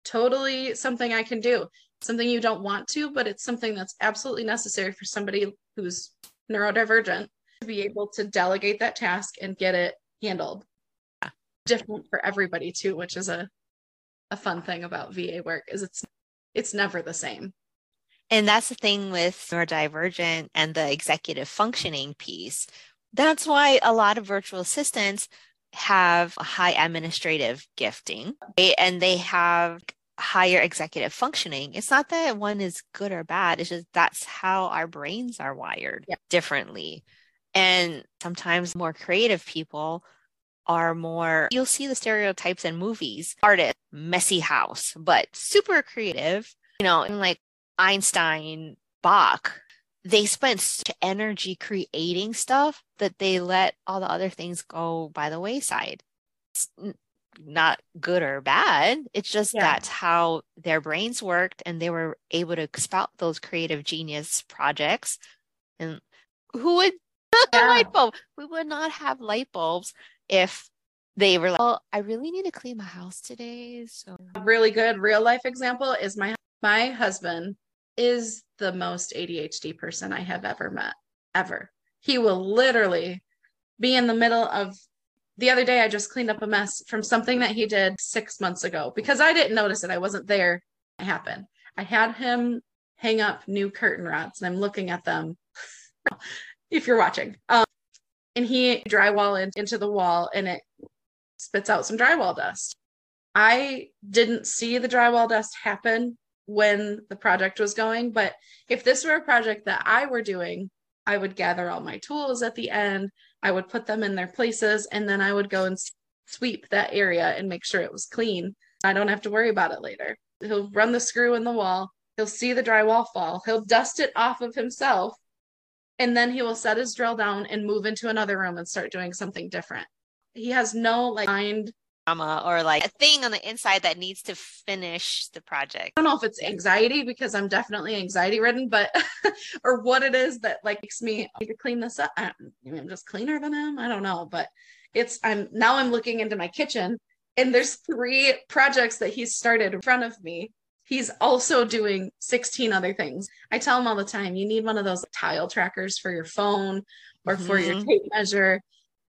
totally something I can do. Something you don't want to, but it's something that's absolutely necessary for somebody who's neurodivergent to be able to delegate that task and get it handled. Yeah. Different for everybody too, which is a a fun thing about VA work is it's it's never the same. And that's the thing with neurodivergent and the executive functioning piece. That's why a lot of virtual assistants have high administrative gifting and they have higher executive functioning. It's not that one is good or bad, it's just that's how our brains are wired yeah. differently. And sometimes more creative people are more, you'll see the stereotypes in movies artist, messy house, but super creative, you know, and like Einstein, Bach, they spent such energy creating stuff that they let all the other things go by the wayside. It's not good or bad. It's just yeah. that's how their brains worked and they were able to spout those creative genius projects. And who would yeah. light bulb? We would not have light bulbs if they were like, "Well, I really need to clean my house today." So a really good real life example is my my husband is the most ADHD person I have ever met ever. He will literally be in the middle of the other day I just cleaned up a mess from something that he did 6 months ago because I didn't notice it. I wasn't there. It happened. I had him hang up new curtain rods and I'm looking at them if you're watching. Um, and he drywall into the wall and it spits out some drywall dust. I didn't see the drywall dust happen when the project was going, but if this were a project that I were doing, I would gather all my tools at the end. I would put them in their places and then I would go and sweep that area and make sure it was clean. I don't have to worry about it later. He'll run the screw in the wall. He'll see the drywall fall. He'll dust it off of himself. And then he will set his drill down and move into another room and start doing something different. He has no like mind or like a thing on the inside that needs to finish the project. I don't know if it's anxiety because I'm definitely anxiety ridden, but or what it is that like makes me need to clean this up. I'm, I'm just cleaner than him. I don't know, but it's I'm now I'm looking into my kitchen and there's three projects that he's started in front of me. He's also doing 16 other things. I tell him all the time, you need one of those tile trackers for your phone or mm-hmm. for your mm-hmm. tape measure.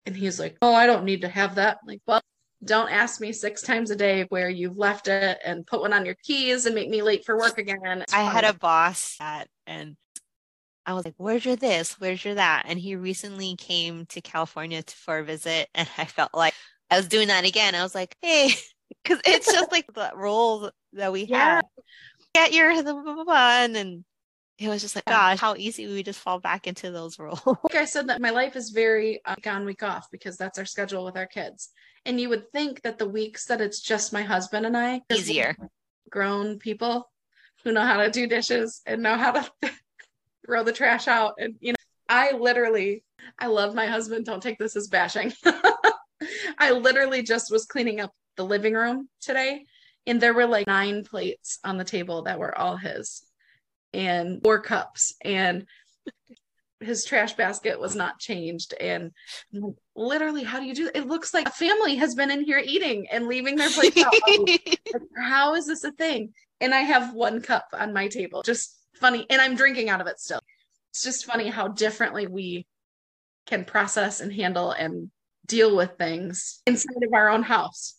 And he's like, Oh, I don't need to have that. I'm like, well, don't ask me six times a day where you've left it and put one on your keys and make me late for work again. I had a boss that and I was like, Where's your this? Where's your that? And he recently came to California to, for a visit and I felt like I was doing that again. I was like, hey, because it's just like the roles that we yeah. have. Get your blah, blah, blah, and it was just like, gosh, how easy we just fall back into those roles. like I said, that my life is very uh, on week off because that's our schedule with our kids. And you would think that the weeks that it's just my husband and I, easier, grown people who know how to do dishes and know how to throw the trash out. And, you know, I literally, I love my husband. Don't take this as bashing. I literally just was cleaning up the living room today and there were like nine plates on the table that were all his and four cups and his trash basket was not changed. And literally how do you do that? it looks like a family has been in here eating and leaving their plates out how is this a thing? And i have one cup on my table just funny and i'm drinking out of it still. It's just funny how differently we can process and handle and deal with things inside of our own house.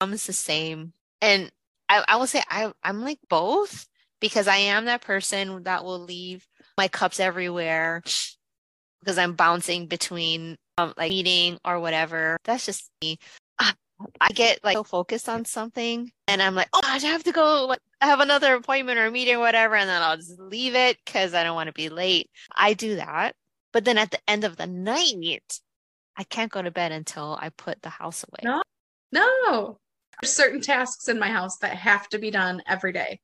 Mom's the same. And i, I will say I, i'm like both because I am that person that will leave my cups everywhere because I'm bouncing between um, like eating or whatever. That's just me. I get like so focused on something and I'm like, oh, I have to go like have another appointment or meeting or whatever. And then I'll just leave it because I don't want to be late. I do that. But then at the end of the night, I can't go to bed until I put the house away. No, no. There's certain tasks in my house that have to be done every day.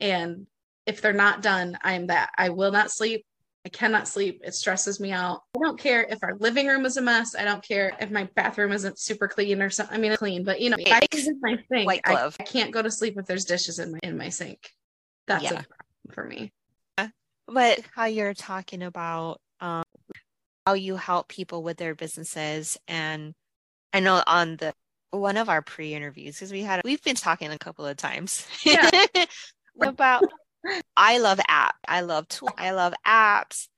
And if they're not done, I am that. I will not sleep I cannot sleep. It stresses me out. I don't care if our living room is a mess. I don't care if my bathroom isn't super clean or something. I mean, clean, but you know, if I in my sink, White glove. I, I, can't go to sleep if there's dishes in my in my sink. That's yeah. for me. But how you're talking about um, how you help people with their businesses, and I know on the one of our pre-interviews because we had we've been talking a couple of times yeah. about I love app. I love tool. I love apps.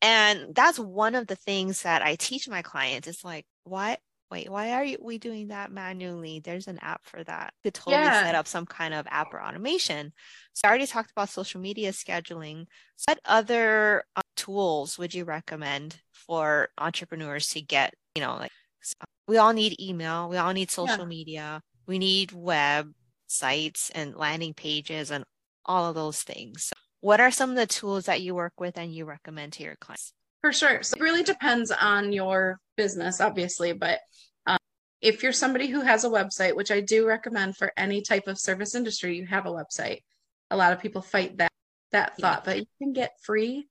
And that's one of the things that I teach my clients. It's like, what? Wait, why are you, we doing that manually? There's an app for that. You could totally yeah. set up some kind of app or automation. So I already talked about social media scheduling. what other uh, tools would you recommend for entrepreneurs to get, you know, like we all need email, we all need social yeah. media, we need web sites and landing pages and all of those things. What are some of the tools that you work with and you recommend to your clients? For sure. So it really depends on your business, obviously, but um, if you're somebody who has a website, which I do recommend for any type of service industry, you have a website. A lot of people fight that that thought, yeah. but you can get free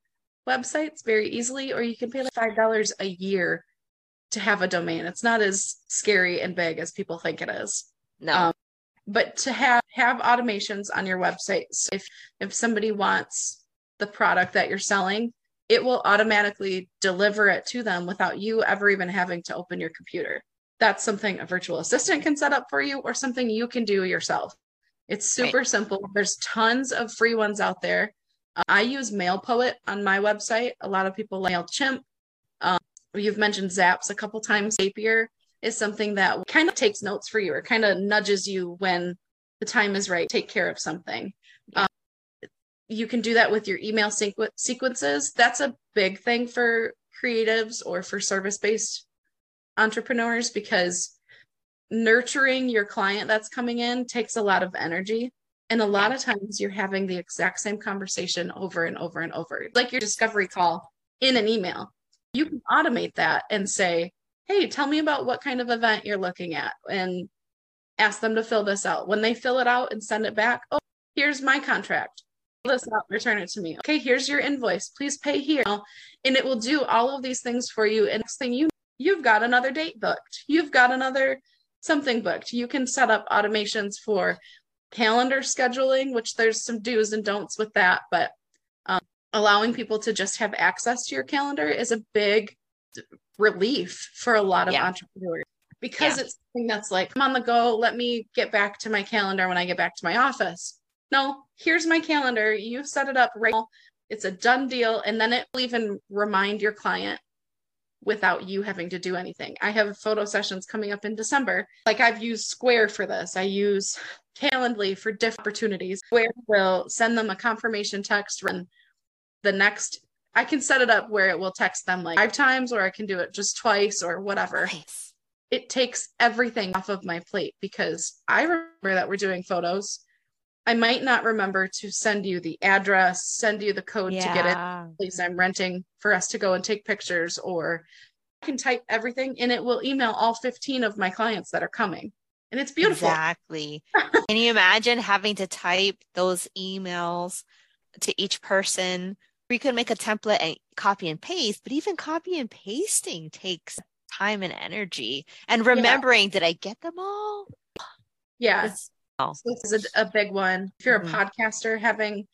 websites very easily, or you can pay like five dollars a year to have a domain. It's not as scary and big as people think it is. No. Um, but to have have automations on your website. So if if somebody wants the product that you're selling it will automatically deliver it to them without you ever even having to open your computer. That's something a virtual assistant can set up for you or something you can do yourself. It's super right. simple. There's tons of free ones out there. Uh, i use mailpoet on my website. A lot of people like mailchimp. Um, you've mentioned zaps a couple times. Zapier is something that kind of takes notes for you or kind of nudges you when the time is right take care of something. Um, you can do that with your email sequ- sequences. That's a big thing for creatives or for service based entrepreneurs because nurturing your client that's coming in takes a lot of energy. And a lot of times you're having the exact same conversation over and over and over. Like your discovery call in an email you can automate that and say hey, tell me about what kind of event you're looking at and ask them to fill this out. When they fill it out and send it back, oh, here's my contract. Fill this out, return it to me. Okay, here's your invoice. Please pay here. And it will do all of these things for you. And next thing you you've got another date booked. You've got another something booked. You can set up automations for calendar scheduling, which there's some do's and don'ts with that, but um, allowing people to just have access to your calendar is a big relief for a lot of yeah. entrepreneurs because yeah. it's something that's like, I'm on the go. Let me get back to my calendar when I get back to my office. No, here's my calendar. You set it up right now. It's a done deal. And then it will even remind your client without you having to do anything. I have photo sessions coming up in December. Like I've used Square for this. I use Calendly for different opportunities. Square will send them a confirmation text when the next I can set it up where it will text them like five times, or I can do it just twice, or whatever. Nice. It takes everything off of my plate because I remember that we're doing photos. I might not remember to send you the address, send you the code yeah. to get it. Please, I'm renting for us to go and take pictures, or I can type everything and it will email all 15 of my clients that are coming. And it's beautiful. Exactly. can you imagine having to type those emails to each person we could make a template and copy and paste, but even copy and pasting takes time and energy. And remembering, yeah. did I get them all? Yeah. Oh. So this is a, a, big one. If you're mm-hmm. a podcaster, having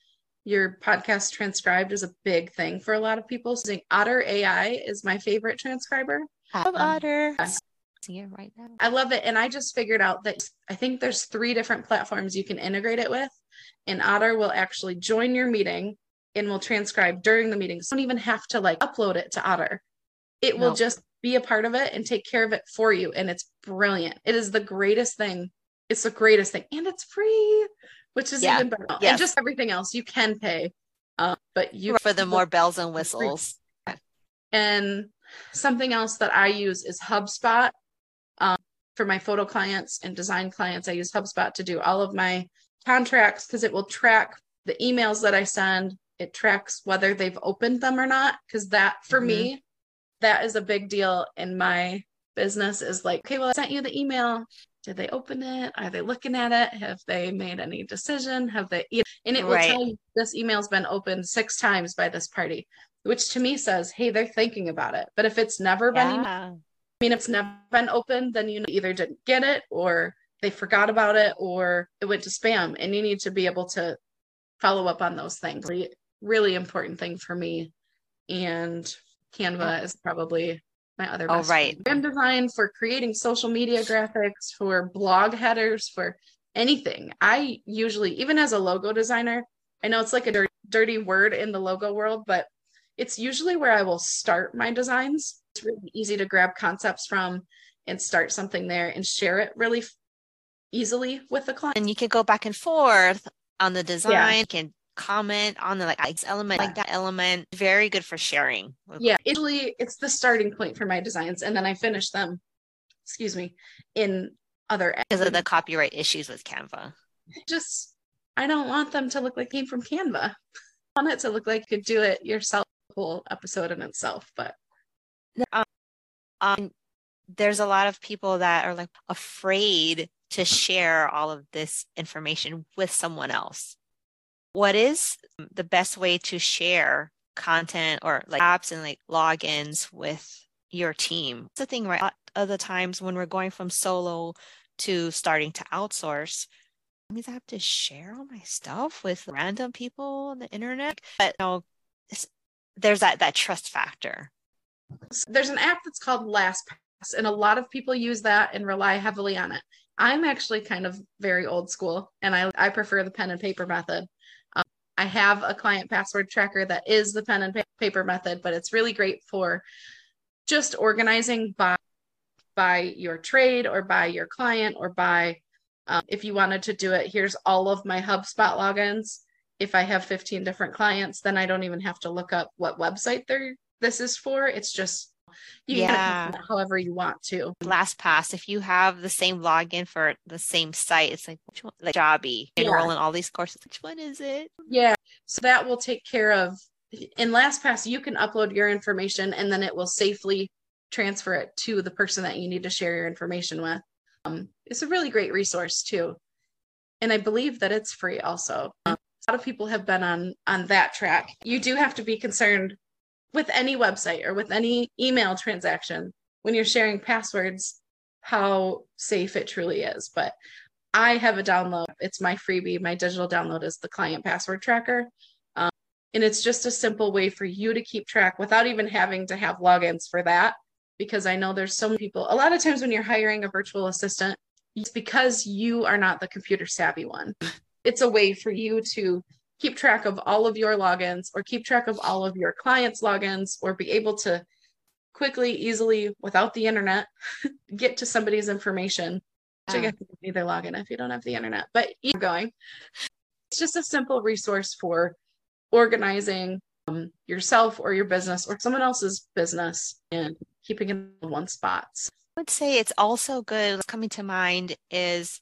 your podcast transcribed is a big thing for a lot of people. So Otter AI is my favorite transcriber. I love um, Otter. See it right now. I love it. And I just figured out that I think there's three different platforms you can integrate it with. And Otter will actually join your meeting and will transcribe during the meetings. Don't even have to like upload it to Otter. It will just be a part of it and take care of it for you. And it's brilliant. It is the greatest thing. It's the greatest thing. And it's free, which is yeah. even better. Yes. And just everything else you can pay. Uh, but you for the more bells and whistles. And something else that I use is HubSpot. Um, for my photo clients and design clients, I use HubSpot to do all of my contracts because it will track the emails that I send. It tracks whether they've opened them or not. Because that, for mm-hmm. me, that is a big deal in my business is like, okay, well, I sent you the email. Did they open it? Are they looking at it? Have they made any decision? Have they? And it will right. tell you this email's been opened six times by this party, which to me says, hey, they're thinking about it. But if it's never yeah. been I mean, if it's never been opened, then you either didn't get it or they forgot about it or it went to spam. And you need to be able to follow up on those things. Really, important thing for me. And Canva is probably my other oh, best. Oh, right. Brand design for creating social media graphics, for blog headers, for anything. I usually, even as a logo designer, I know it's like a dirty, dirty word in the logo world, but it's usually where I will start my designs it's really easy to grab concepts from and start something there and share it really easily with the client. And you can go back and forth on the design, yeah. can comment on the like element, like that element. Very good for sharing. Yeah, usually it's the starting point for my designs, and then I finish them. Excuse me, in other because of the copyright issues with Canva. Just I don't want them to look like came from Canva. I want it to look like you could do it yourself. Whole episode in itself, but um, um, there's a lot of people that are like afraid to share all of this information with someone else. What is the best way to share content or like apps and like logins with your team? It's the thing, right? Other times when we're going from solo to starting to outsource, I means I have to share all my stuff with random people on the internet. But you know, there's that that trust factor there's an app that's called LastPass, and a lot of people use that and rely heavily on it. I'm actually kind of very old school, and I, I prefer the pen and paper method. I have a client password tracker that is the pen and paper method, but it's really great for just organizing by by your trade or by your client or by um, if you wanted to do it. Here's all of my HubSpot logins. If I have 15 different clients, then I don't even have to look up what website they're this is for. It's just you yeah. however you want to. LastPass, if you have the same login for the same site, it's like which one like Jobby yeah. enroll in all these courses. Which one is it? Yeah. So that will take care of in LastPass, you can upload your information and then it will safely transfer it to the person that you need to share your information with. Um, it's a really great resource too. And I believe that it's free also. Um, a lot of people have been on on that track. You do have to be concerned with any website or with any email transaction when you're sharing passwords how safe it truly is. But i have a download it's my freebie my digital download is the client password tracker. Um, and it's just a simple way for you to keep track without even having to have logins for that because i know there's so many people a lot of times when you're hiring a virtual assistant it's because you are not the computer savvy one. It's a way for you to keep track of all of your logins or keep track of all of your clients' logins or be able to quickly, easily, without the internet, get to somebody's information. Which I guess you need their login if you don't have the internet, but you're going. It's just a simple resource for organizing um, yourself or your business or someone else's business and keeping it in one spot. I would say it's also good. What's coming to mind is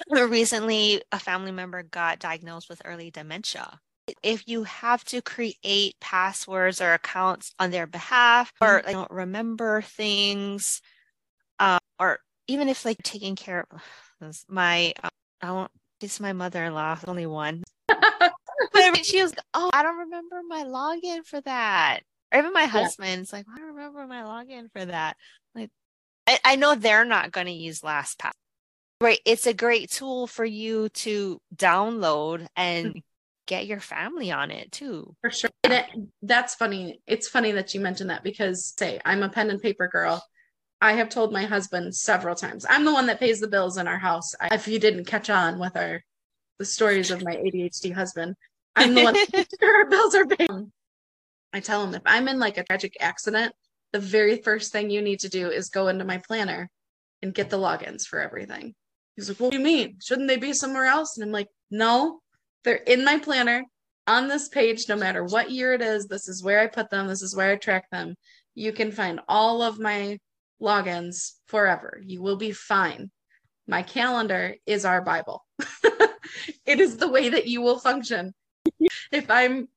recently a family member got diagnosed with early dementia. If you have to create passwords or accounts on their behalf or like, don't remember things uh, or even if like taking care of my um, i won't it's my mother-in-law only one. But she was oh i don't remember my login for that. Or even my yeah. husband's like i don't remember my login for that? Like I, I know they're not going to use LastPass right it's a great tool for you to download and mm-hmm. get your family on it too. For sure. It, that's funny it's funny that you mentioned that because say i'm a pen and paper girl. I have told my husband several times i'm the one that pays the bills in our house. I, if you didn't catch on with our the stories of my adhd husband i'm the one our bills are paid. I tell him if i'm in like a tragic accident the very first thing you need to do is go into my planner and get the logins for everything He's like, What do you mean? Shouldn't they be somewhere else? And I'm like, No, they're in my planner on this page, no matter what year it is. This is where I put them. This is where I track them. You can find all of my logins forever. You will be fine. My calendar is our Bible. it is the way that you will function. if I'm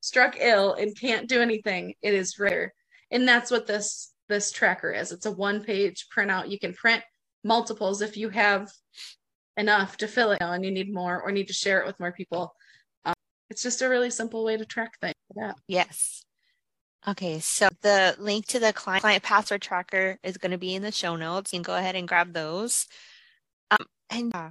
struck ill and can't do anything, it is rare. And that's what this this tracker is. It's a one-page printout. You can print multiples if you have enough to fill it and you need more or need to share it with more people. Um, it's just a really simple way to track things. Yeah. Yes. Okay, so the link to the client, client password tracker is going to be in the show notes. You can go ahead and grab those. Um, and uh,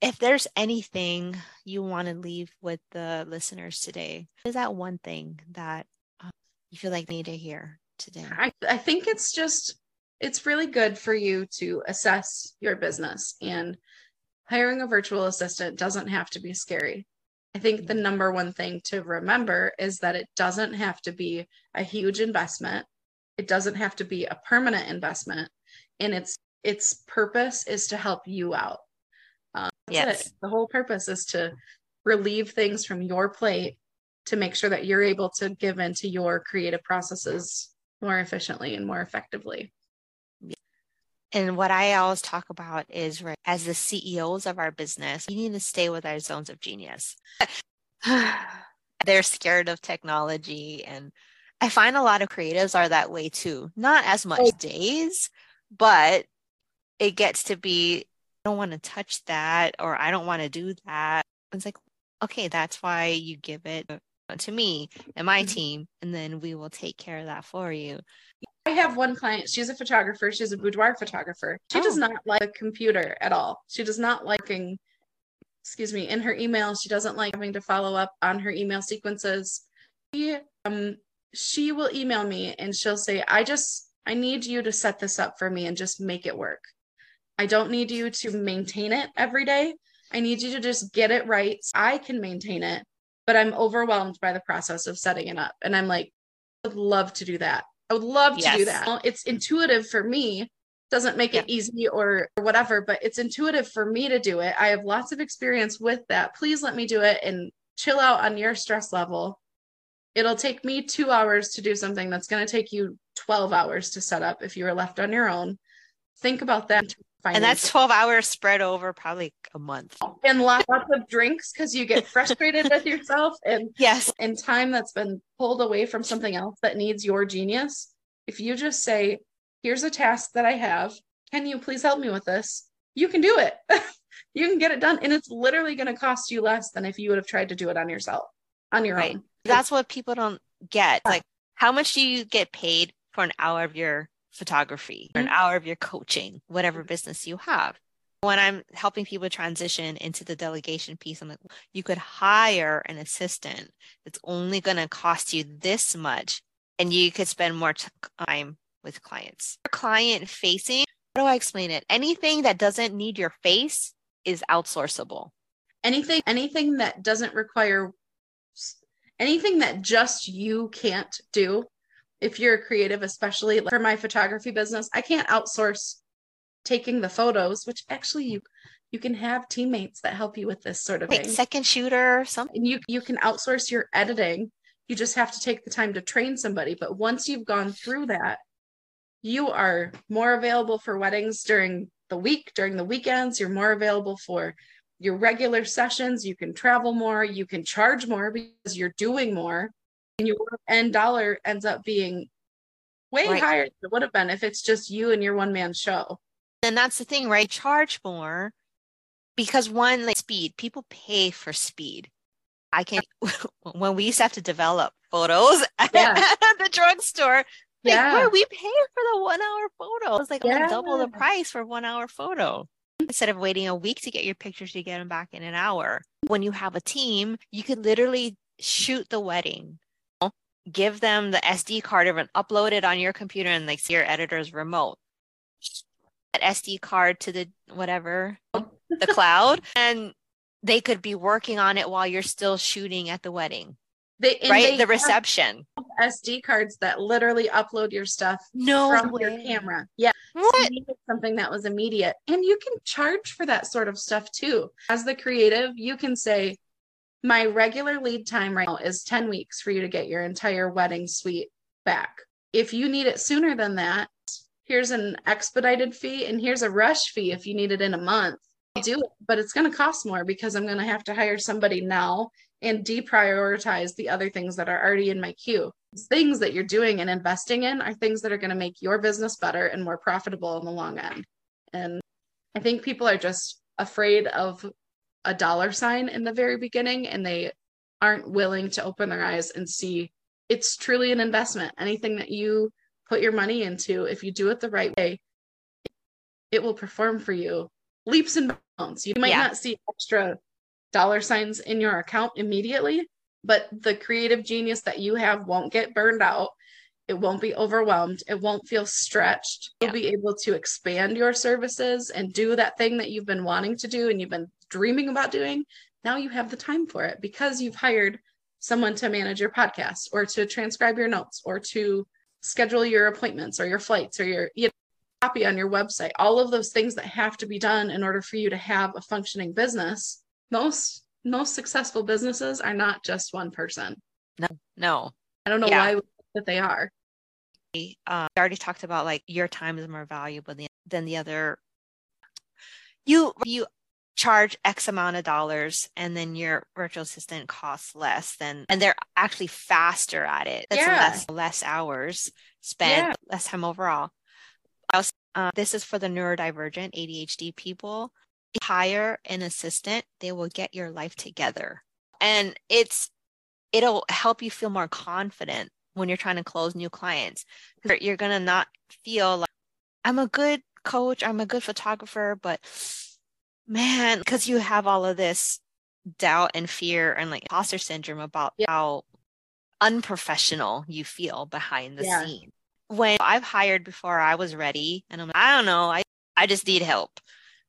if there's anything you want to leave with the listeners today, is that one thing that uh, you feel like they need to hear today? I, I think it's just, it's really good for you to assess your business and hiring a virtual assistant doesn't have to be scary. I think the number one thing to remember is that it doesn't have to be a huge investment. It doesn't have to be a permanent investment. And its its purpose is to help you out. Um, yes. It. The whole purpose is to relieve things from your plate to make sure that you're able to give into your creative processes more efficiently and more effectively. And what I always talk about is right, as the CEOs of our business, we need to stay with our zones of genius. They're scared of technology. And I find a lot of creatives are that way too. Not as much days, but it gets to be, I don't want to touch that or I don't want to do that. It's like, okay, that's why you give it to me and my mm-hmm. team, and then we will take care of that for you. I have one client, she's a photographer, she's a boudoir photographer. She oh. does not like a computer at all. She does not liking, excuse me, in her email, she doesn't like having to follow up on her email sequences. She, um, she will email me and she'll say, I just, I need you to set this up for me and just make it work. I don't need you to maintain it every day. I need you to just get it right. So I can maintain it but I'm overwhelmed by the process of setting it up. And I'm like, would love to do that. I would love to yes. do that. It's intuitive for me. Doesn't make yeah. it easy or, or whatever, but it's intuitive for me to do it. I have lots of experience with that. Please let me do it and chill out on your stress level. It'll take me two hours to do something that's going to take you 12 hours to set up if you were left on your own. Think about that and that's 12 hours spread over probably a month. And lots of drinks because you get frustrated with yourself and yes. and time that's been pulled away from something else that needs your genius. If you just say here's a task that i have. Can you please help me with this? You can do it. You can get it done and it's literally going to cost you less than if you would have tried to do it on yourself on your right. own. That's what people don't get. Like how much do you get paid for an hour of your photography or an mm-hmm. hour of your coaching, whatever business you have. When I'm helping people transition into the delegation piece, I'm like, you could hire an assistant that's only going to cost you this much, and you could spend more time with clients. Client facing, how do I explain it? Anything that doesn't need your face is outsourceable. Anything, anything that doesn't require anything that just you can't do if you're a creative, especially for my photography business, I can't outsource taking the photos, which actually you you can have teammates that help you with this sort of thing. Second shooter, something. You you can outsource your editing. You just have to take the time to train somebody. But once you've gone through that, you are more available for weddings during the week, during the weekends. You're more available for your regular sessions. You can travel more. You can charge more because you're doing more your end dollar ends up being way right. higher than it would have been if it's just you and your one man show. And that's the thing, right? Charge more because one, like speed, people pay for speed. I can when we used to have to develop photos yeah. at the drugstore. Like, yeah. we pay for the one hour photo. It's like yeah. double the price for one hour photo. Instead of waiting a week to get your pictures, you get them back in an hour. When you have a team, you could literally shoot the wedding give them the SD card and upload it on your computer and like see your editor's remote. That SD card to the whatever, the cloud, and they could be working on it while you're still shooting at the wedding. They, right, they the reception. SD cards that literally upload your stuff no from way. your camera. Yeah, what? So something that was immediate, and you can charge for that sort of stuff too. As the creative, you can say, my regular lead time right now is 10 weeks for you to get your entire wedding suite back. If you need it sooner than that, here's an expedited fee and here's a rush fee if you need it in a month. I'll do it, but it's going to cost more because I'm going to have to hire somebody now and deprioritize the other things that are already in my queue. Things that you're doing and investing in are things that are going to make your business better and more profitable in the long end. And I think people are just afraid of a dollar sign in the very beginning and they aren't willing to open their eyes and see it's truly an investment. Anything that you put your money into, if you do it the right way, it will perform for you leaps and bounds. You might yeah. not see extra dollar signs in your account immediately, but the creative genius that you have won't get burned out. It won't be overwhelmed. It won't feel stretched. Yeah. You'll be able to expand your services and do that thing that you've been wanting to do and you've been dreaming about doing. Now you have the time for it because you've hired someone to manage your podcast or to transcribe your notes or to schedule your appointments or your flights or your you know, copy on your website. All of those things that have to be done in order for you to have a functioning business. Most most successful businesses are not just one person. No, no. I don't know yeah. why that they are. Uh, already talked about like your time is more valuable than, than the other. You you charge X amount of dollars and then your virtual assistant costs less than and they're actually faster at it. That's yeah. less less hours spent, yeah. less time overall. Also, uh, this is for the neurodivergent ADHD people. Hire an assistant, they will get your life together. And it's it'll help you feel more confident when you're trying to close new clients. You're gonna not feel like I'm a good coach, I'm a good photographer, but man, because you have all of this doubt and fear and like imposter syndrome about yeah. how unprofessional you feel behind the yeah. scene. When I've hired before I was ready and I'm like, I don't know, I, I just need help.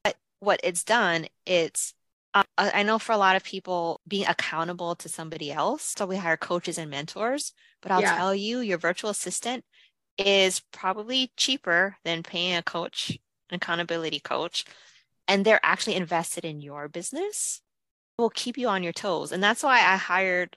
But what it's done, it's uh, I know for a lot of people being accountable to somebody else. So we hire coaches and mentors, but I'll yeah. tell you, your virtual assistant is probably cheaper than paying a coach, an accountability coach, and they're actually invested in your business will keep you on your toes. And that's why I hired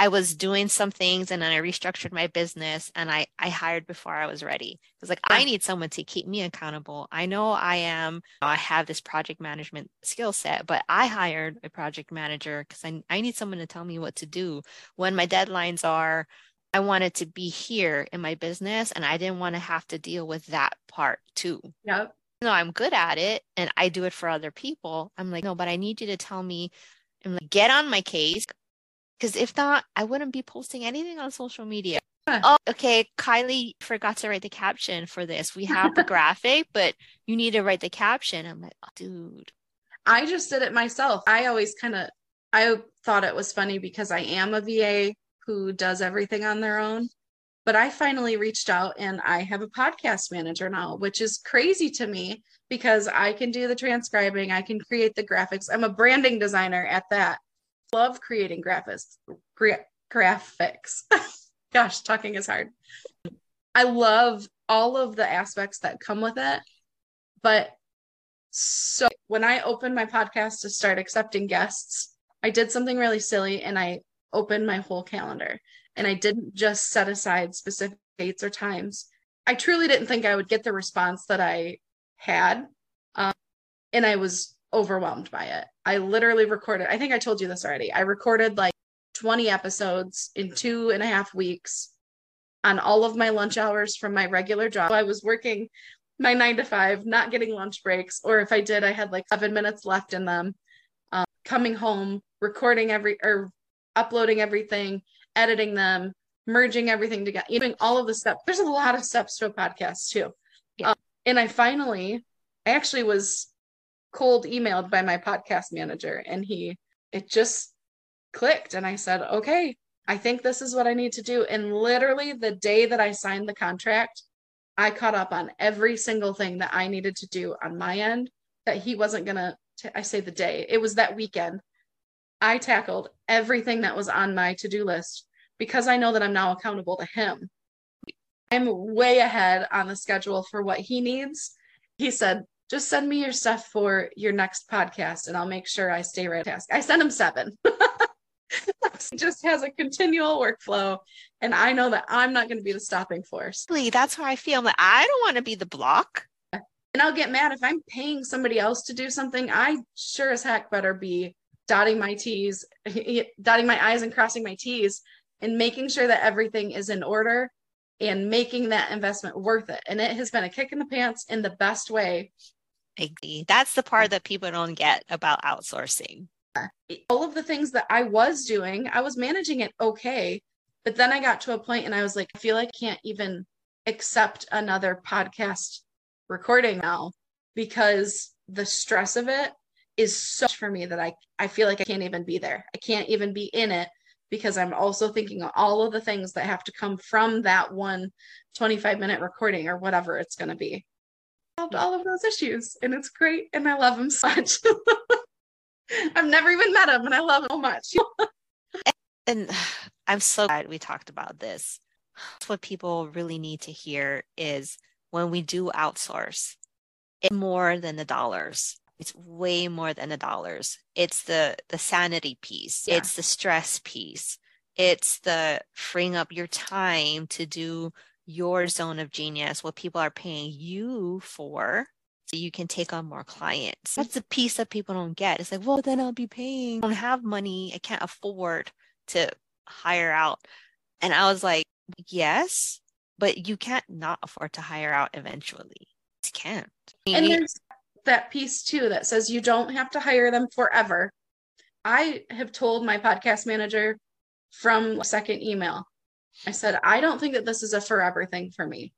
I was doing some things and then I restructured my business and I I hired before I was ready. It's like I need someone to keep me accountable. I know I am I have this project management skill set, but I hired a project manager because I I need someone to tell me what to do when my deadlines are. I wanted to be here in my business and I didn't want to have to deal with that part too. Yep no, I'm good at it and I do it for other people. I'm like, no, but I need you to tell me and like, get on my case. Because if not, I wouldn't be posting anything on social media. Oh, okay. Kylie forgot to write the caption for this. We have the graphic, but you need to write the caption. I'm like, oh, dude. I just did it myself. I always kind of I thought it was funny because I am a VA who does everything on their own. But I finally reached out and I have a podcast manager now, which is crazy to me because I can do the transcribing, I can create the graphics. I'm a branding designer at that. Love creating graphics. Gra- graphics. Gosh, talking is hard. I love all of the aspects that come with it. But so when I opened my podcast to start accepting guests, I did something really silly and I opened my whole calendar and I didn't just set aside specific dates or times. I truly didn't think I would get the response that I had. Um, and I was overwhelmed by it. I literally recorded, I think I told you this already. I recorded like 20 episodes in two and a half weeks on all of my lunch hours from my regular job. I was working my nine to five, not getting lunch breaks, or if I did, I had like seven minutes left in them. Um, coming home, recording every or uploading everything, editing them, merging everything together, doing all of the steps. There's a lot of steps to a podcast too. Yeah. Um, and I finally, I actually was cold emailed by my podcast manager and he, it just clicked. And I said, okay, I think this is what I need to do. And literally the day that I signed the contract, I caught up on every single thing that I needed to do on my end that he wasn't going to, I say the day, it was that weekend I tackled everything that was on my to do list because I know that I'm now accountable to him. I'm way ahead on the schedule for what he needs. He said, just send me your stuff for your next podcast and I'll make sure I stay right task. I sent him seven. just has a continual workflow. And I know that I'm not going to be the stopping force. Lee, that's how I feel. I'm I don't want to be the block. And I'll get mad if I'm paying somebody else to do something. I sure as heck better be dotting my T's, dotting my I's and crossing my T's and making sure that everything is in order and making that investment worth it. And it has been a kick in the pants in the best way. That's the part that people don't get about outsourcing. All of the things that I was doing, I was managing it okay. But then I got to a point and I was like, I feel like I can't even accept another podcast recording now because the stress of it is so for me that I, I feel like I can't even be there. I can't even be in it because I'm also thinking all of the things that have to come from that one 25 minute recording or whatever it's going to be. Solved all of those issues and it's great and I love him so much. I've never even met him and I love him so much. and I'm so glad we talked about this. What people really need to hear is when we do outsource, it's more than the dollars it's way more than the dollars. It's the the sanity piece. Yeah. it's the stress piece. It's the freeing up your time to do your zone of genius what people are paying you for so you can take on more clients. That's the piece that people don't get. It's like well then i'll be paying. I don't have money. I can't afford to hire out. And i was like yes but you can't not afford to hire out eventually. You can't. And there's that piece too that says you don't have to hire them forever. I have told my podcast manager from second email, I said, I don't think that this is a forever thing for me.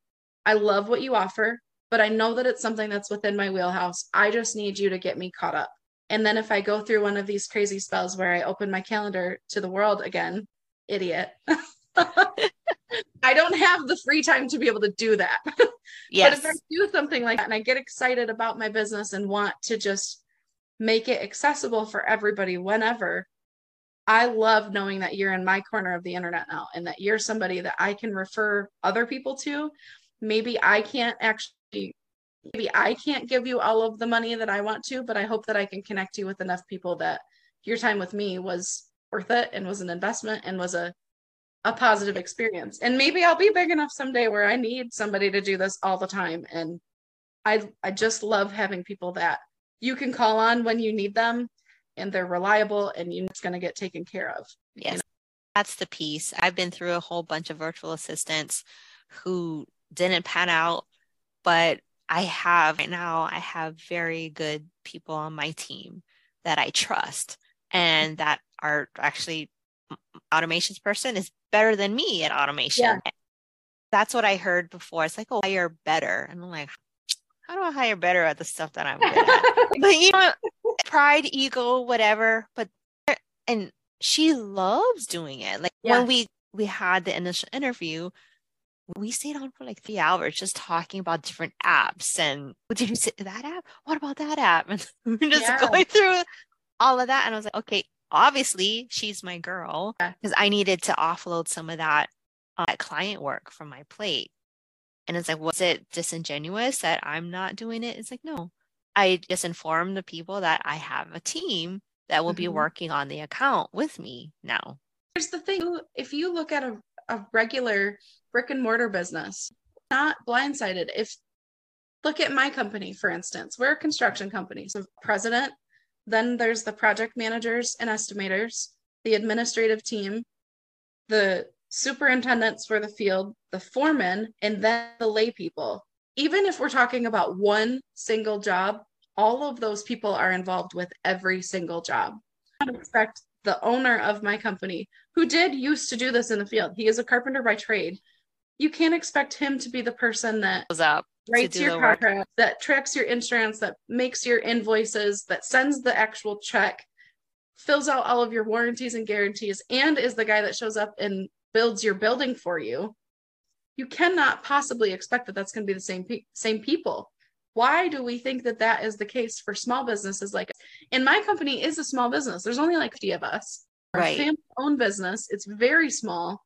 I love what you offer, but I know that it's something that's within my wheelhouse. I just need you to get me caught up. And then if I go through one of these crazy spells where I open my calendar to the world again, idiot. I don't have the free time to be able to do that. Yes. but if I do something like that and I get excited about my business and want to just make it accessible for everybody whenever, I love knowing that you're in my corner of the internet now and that you're somebody that I can refer other people to. Maybe I can't actually maybe I can't give you all of the money that I want to, but I hope that I can connect you with enough people that your time with me was worth it and was an investment and was a a positive experience. And maybe I'll be big enough someday where I need somebody to do this all the time. And I I just love having people that you can call on when you need them and they're reliable and you know it's going to get taken care of. Yes. You know? That's the piece. I've been through a whole bunch of virtual assistants who didn't pan out, but I have right now I have very good people on my team that I trust and that are actually automations person is better than me at automation. Yeah. That's what I heard before. It's like, oh, hire better. And I'm like, how do I hire better at the stuff that I'm good at? but you know, pride, ego, whatever. But and she loves doing it. Like yeah. when we we had the initial interview, we stayed on for like three hours just talking about different apps and oh, did you see that app? What about that app? And we just yeah. going through all of that. And I was like, okay, obviously she's my girl because I needed to offload some of that, uh, client work from my plate. And it's like, was it disingenuous that I'm not doing it? It's like, no, I just informed the people that I have a team that will mm-hmm. be working on the account with me now. Here's the thing if you look at a, a regular brick and mortar business, not blindsided. If look at my company, for instance, we're a construction company. So, president then there's the project managers and estimators, the administrative team, the superintendents for the field, the foremen, and then the lay people. Even if we're talking about one single job, all of those people are involved with every single job. I expect the owner of my company, who did used to do this in the field, he is a carpenter by trade. You can't expect him to be the person that goes up writes your contract, that tracks your insurance, that makes your invoices, that sends the actual check, fills out all of your warranties and guarantees, and is the guy that shows up and builds your building for you. You cannot possibly expect that that's going to be the same pe- same people. Why do we think that that is the case for small businesses like in my company is a small business. There's only like 50 of us. Right. Family owned business. It's very small.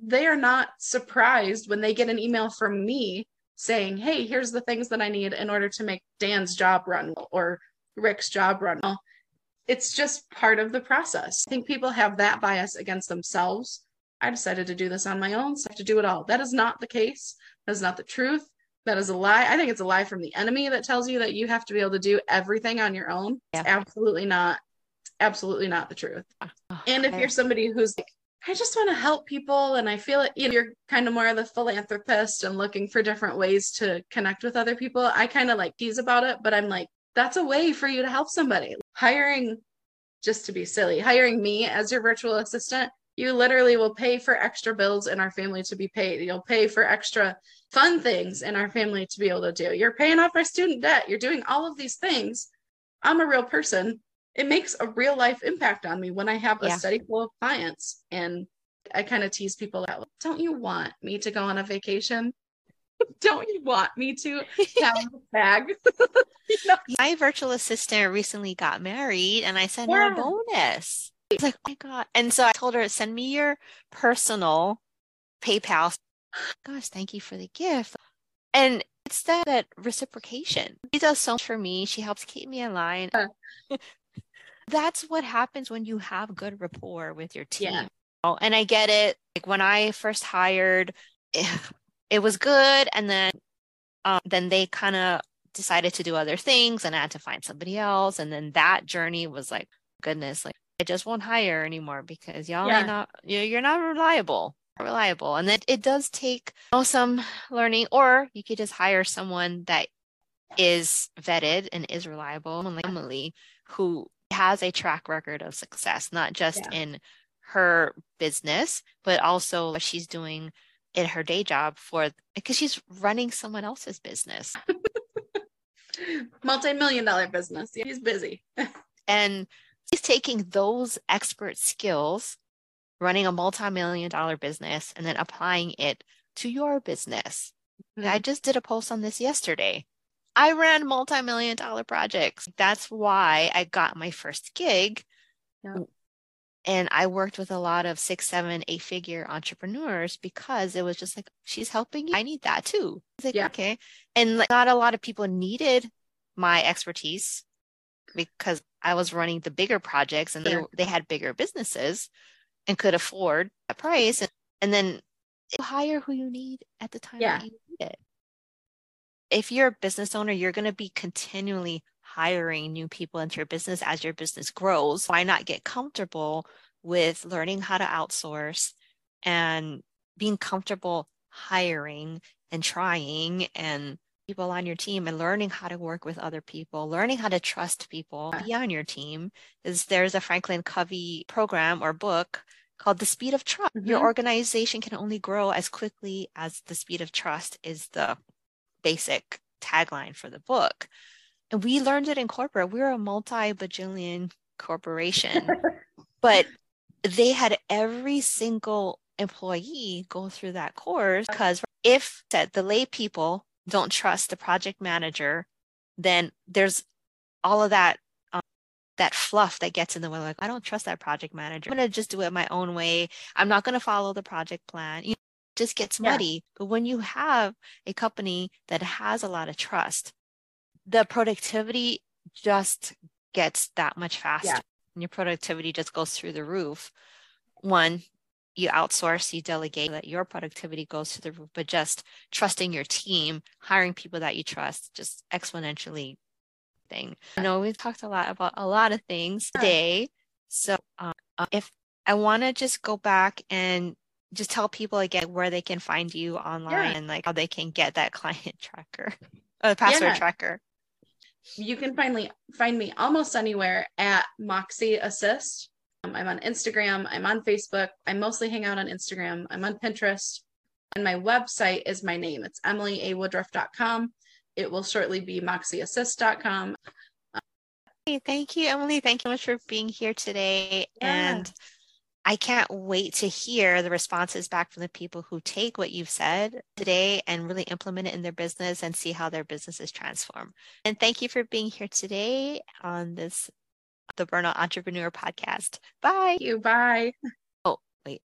They are not surprised when they get an email from me saying, hey, here's the things that I need in order to make Dan's job run or Rick's job run. well. it's just part of the process. I think people have that bias against themselves. I decided to do this on my own, so I have to do it all. That is not the case. That is not the truth. That is a lie. I think it's a lie from the enemy that tells you that you have to be able to do everything on your own. Yeah. It's absolutely not, absolutely not the truth. Oh, and if you're somebody who's like, I just want to help people and I feel it, you know, you're kind of more of the philanthropist and looking for different ways to connect with other people. I kind of like tease about it, but I'm like, that's a way for you to help somebody. Hiring, just to be silly, hiring me as your virtual assistant, you literally will pay for extra bills in our family to be paid. You'll pay for extra fun things in our family to be able to do. You're paying off our student debt. You're doing all of these things. I'm a real person. It makes a real life impact on me when I have a yeah. study full of clients. And I kind of tease people that don't you want me to go on a vacation? don't you want me to have a bag? you know? My virtual assistant recently got married and I sent yeah. her a bonus. It's like, oh my God. And so I told her, send me your personal PayPal. Gosh, thank you for the gift. And it's that, that reciprocation. She does so much for me. She helps keep me in line. That's what happens when you have good rapport with your team. Yeah. Oh, and I get it. Like when I first hired, it was good and then um, then they kind of decided to do other things and I had to find somebody else and then that journey was like goodness like I just won't hire anymore because y'all yeah. not you're not reliable reliable and then it does take you know, some learning or you could just hire someone that is vetted and is reliable like Emily who has a track record of success not just yeah. in her business but also what she's doing in her day job for because she's running someone else's business. Multi-million dollar business. Yeah, he's busy. and he's taking those expert skills, running a multi-million dollar business, and then applying it to your business. Mm-hmm. I just did a post on this yesterday. I ran multi-million dollar projects. That's why I got my first gig and I worked with a lot of six, seven, eight figure entrepreneurs because it was just like, she's helping you. I need that too. Like, yeah. okay. And like, not a lot of people needed my expertise because I was running the bigger projects and they, they had bigger businesses and could afford a price. And, and then hire who you need at the time yeah. that you need it. If you're a business owner, you're going to be continually hiring new people into your business as your business grows. Why not get comfortable with learning how to outsource and being comfortable hiring and trying and people on your team and learning how to work with other people, learning how to trust people be on your team. Is there's a Franklin Covey program or book called The Speed of Trust. Mm-hmm. Your organization can only grow as quickly as the speed of trust is the basic tagline for the book. And we learned it in corporate. We we're a multi bajillion corporation, but they had every single employee go through that course because if said the lay people don't trust the project manager, then there's all of that um, that fluff that gets in the way. Like I don't trust that project manager. I'm gonna just do it my own way. I'm not gonna follow the project plan. You know, just gets muddy. But when you have a company that has a lot of trust, the productivity just gets that much faster. Yeah. And your productivity just goes through the roof. One, you outsource, you delegate, that your productivity goes to the roof, but just trusting your team, hiring people that you trust, just exponentially thing. I know we've talked a lot about a lot of things today. So um, if I want to just go back and just tell people again where they can find you online yeah. and like how they can get that client tracker, uh, password yeah. tracker you can finally find me almost anywhere at Moxie Assist. Um, I'm on Instagram, I'm on Facebook. I mostly hang out on Instagram. I'm on Pinterest. And my website is my name. It's emilyAwoodruff.com. It will shortly be moxieassist.com. Hey, thank you, Emily. Thank you so much for being here today. Yeah. And I can't wait to hear the responses back from the people who take what you've said today and really implement it in their business and see how their business is transformed. And thank you for being here today on this the Burnout Entrepreneur podcast. Bye. Thank you. Bye.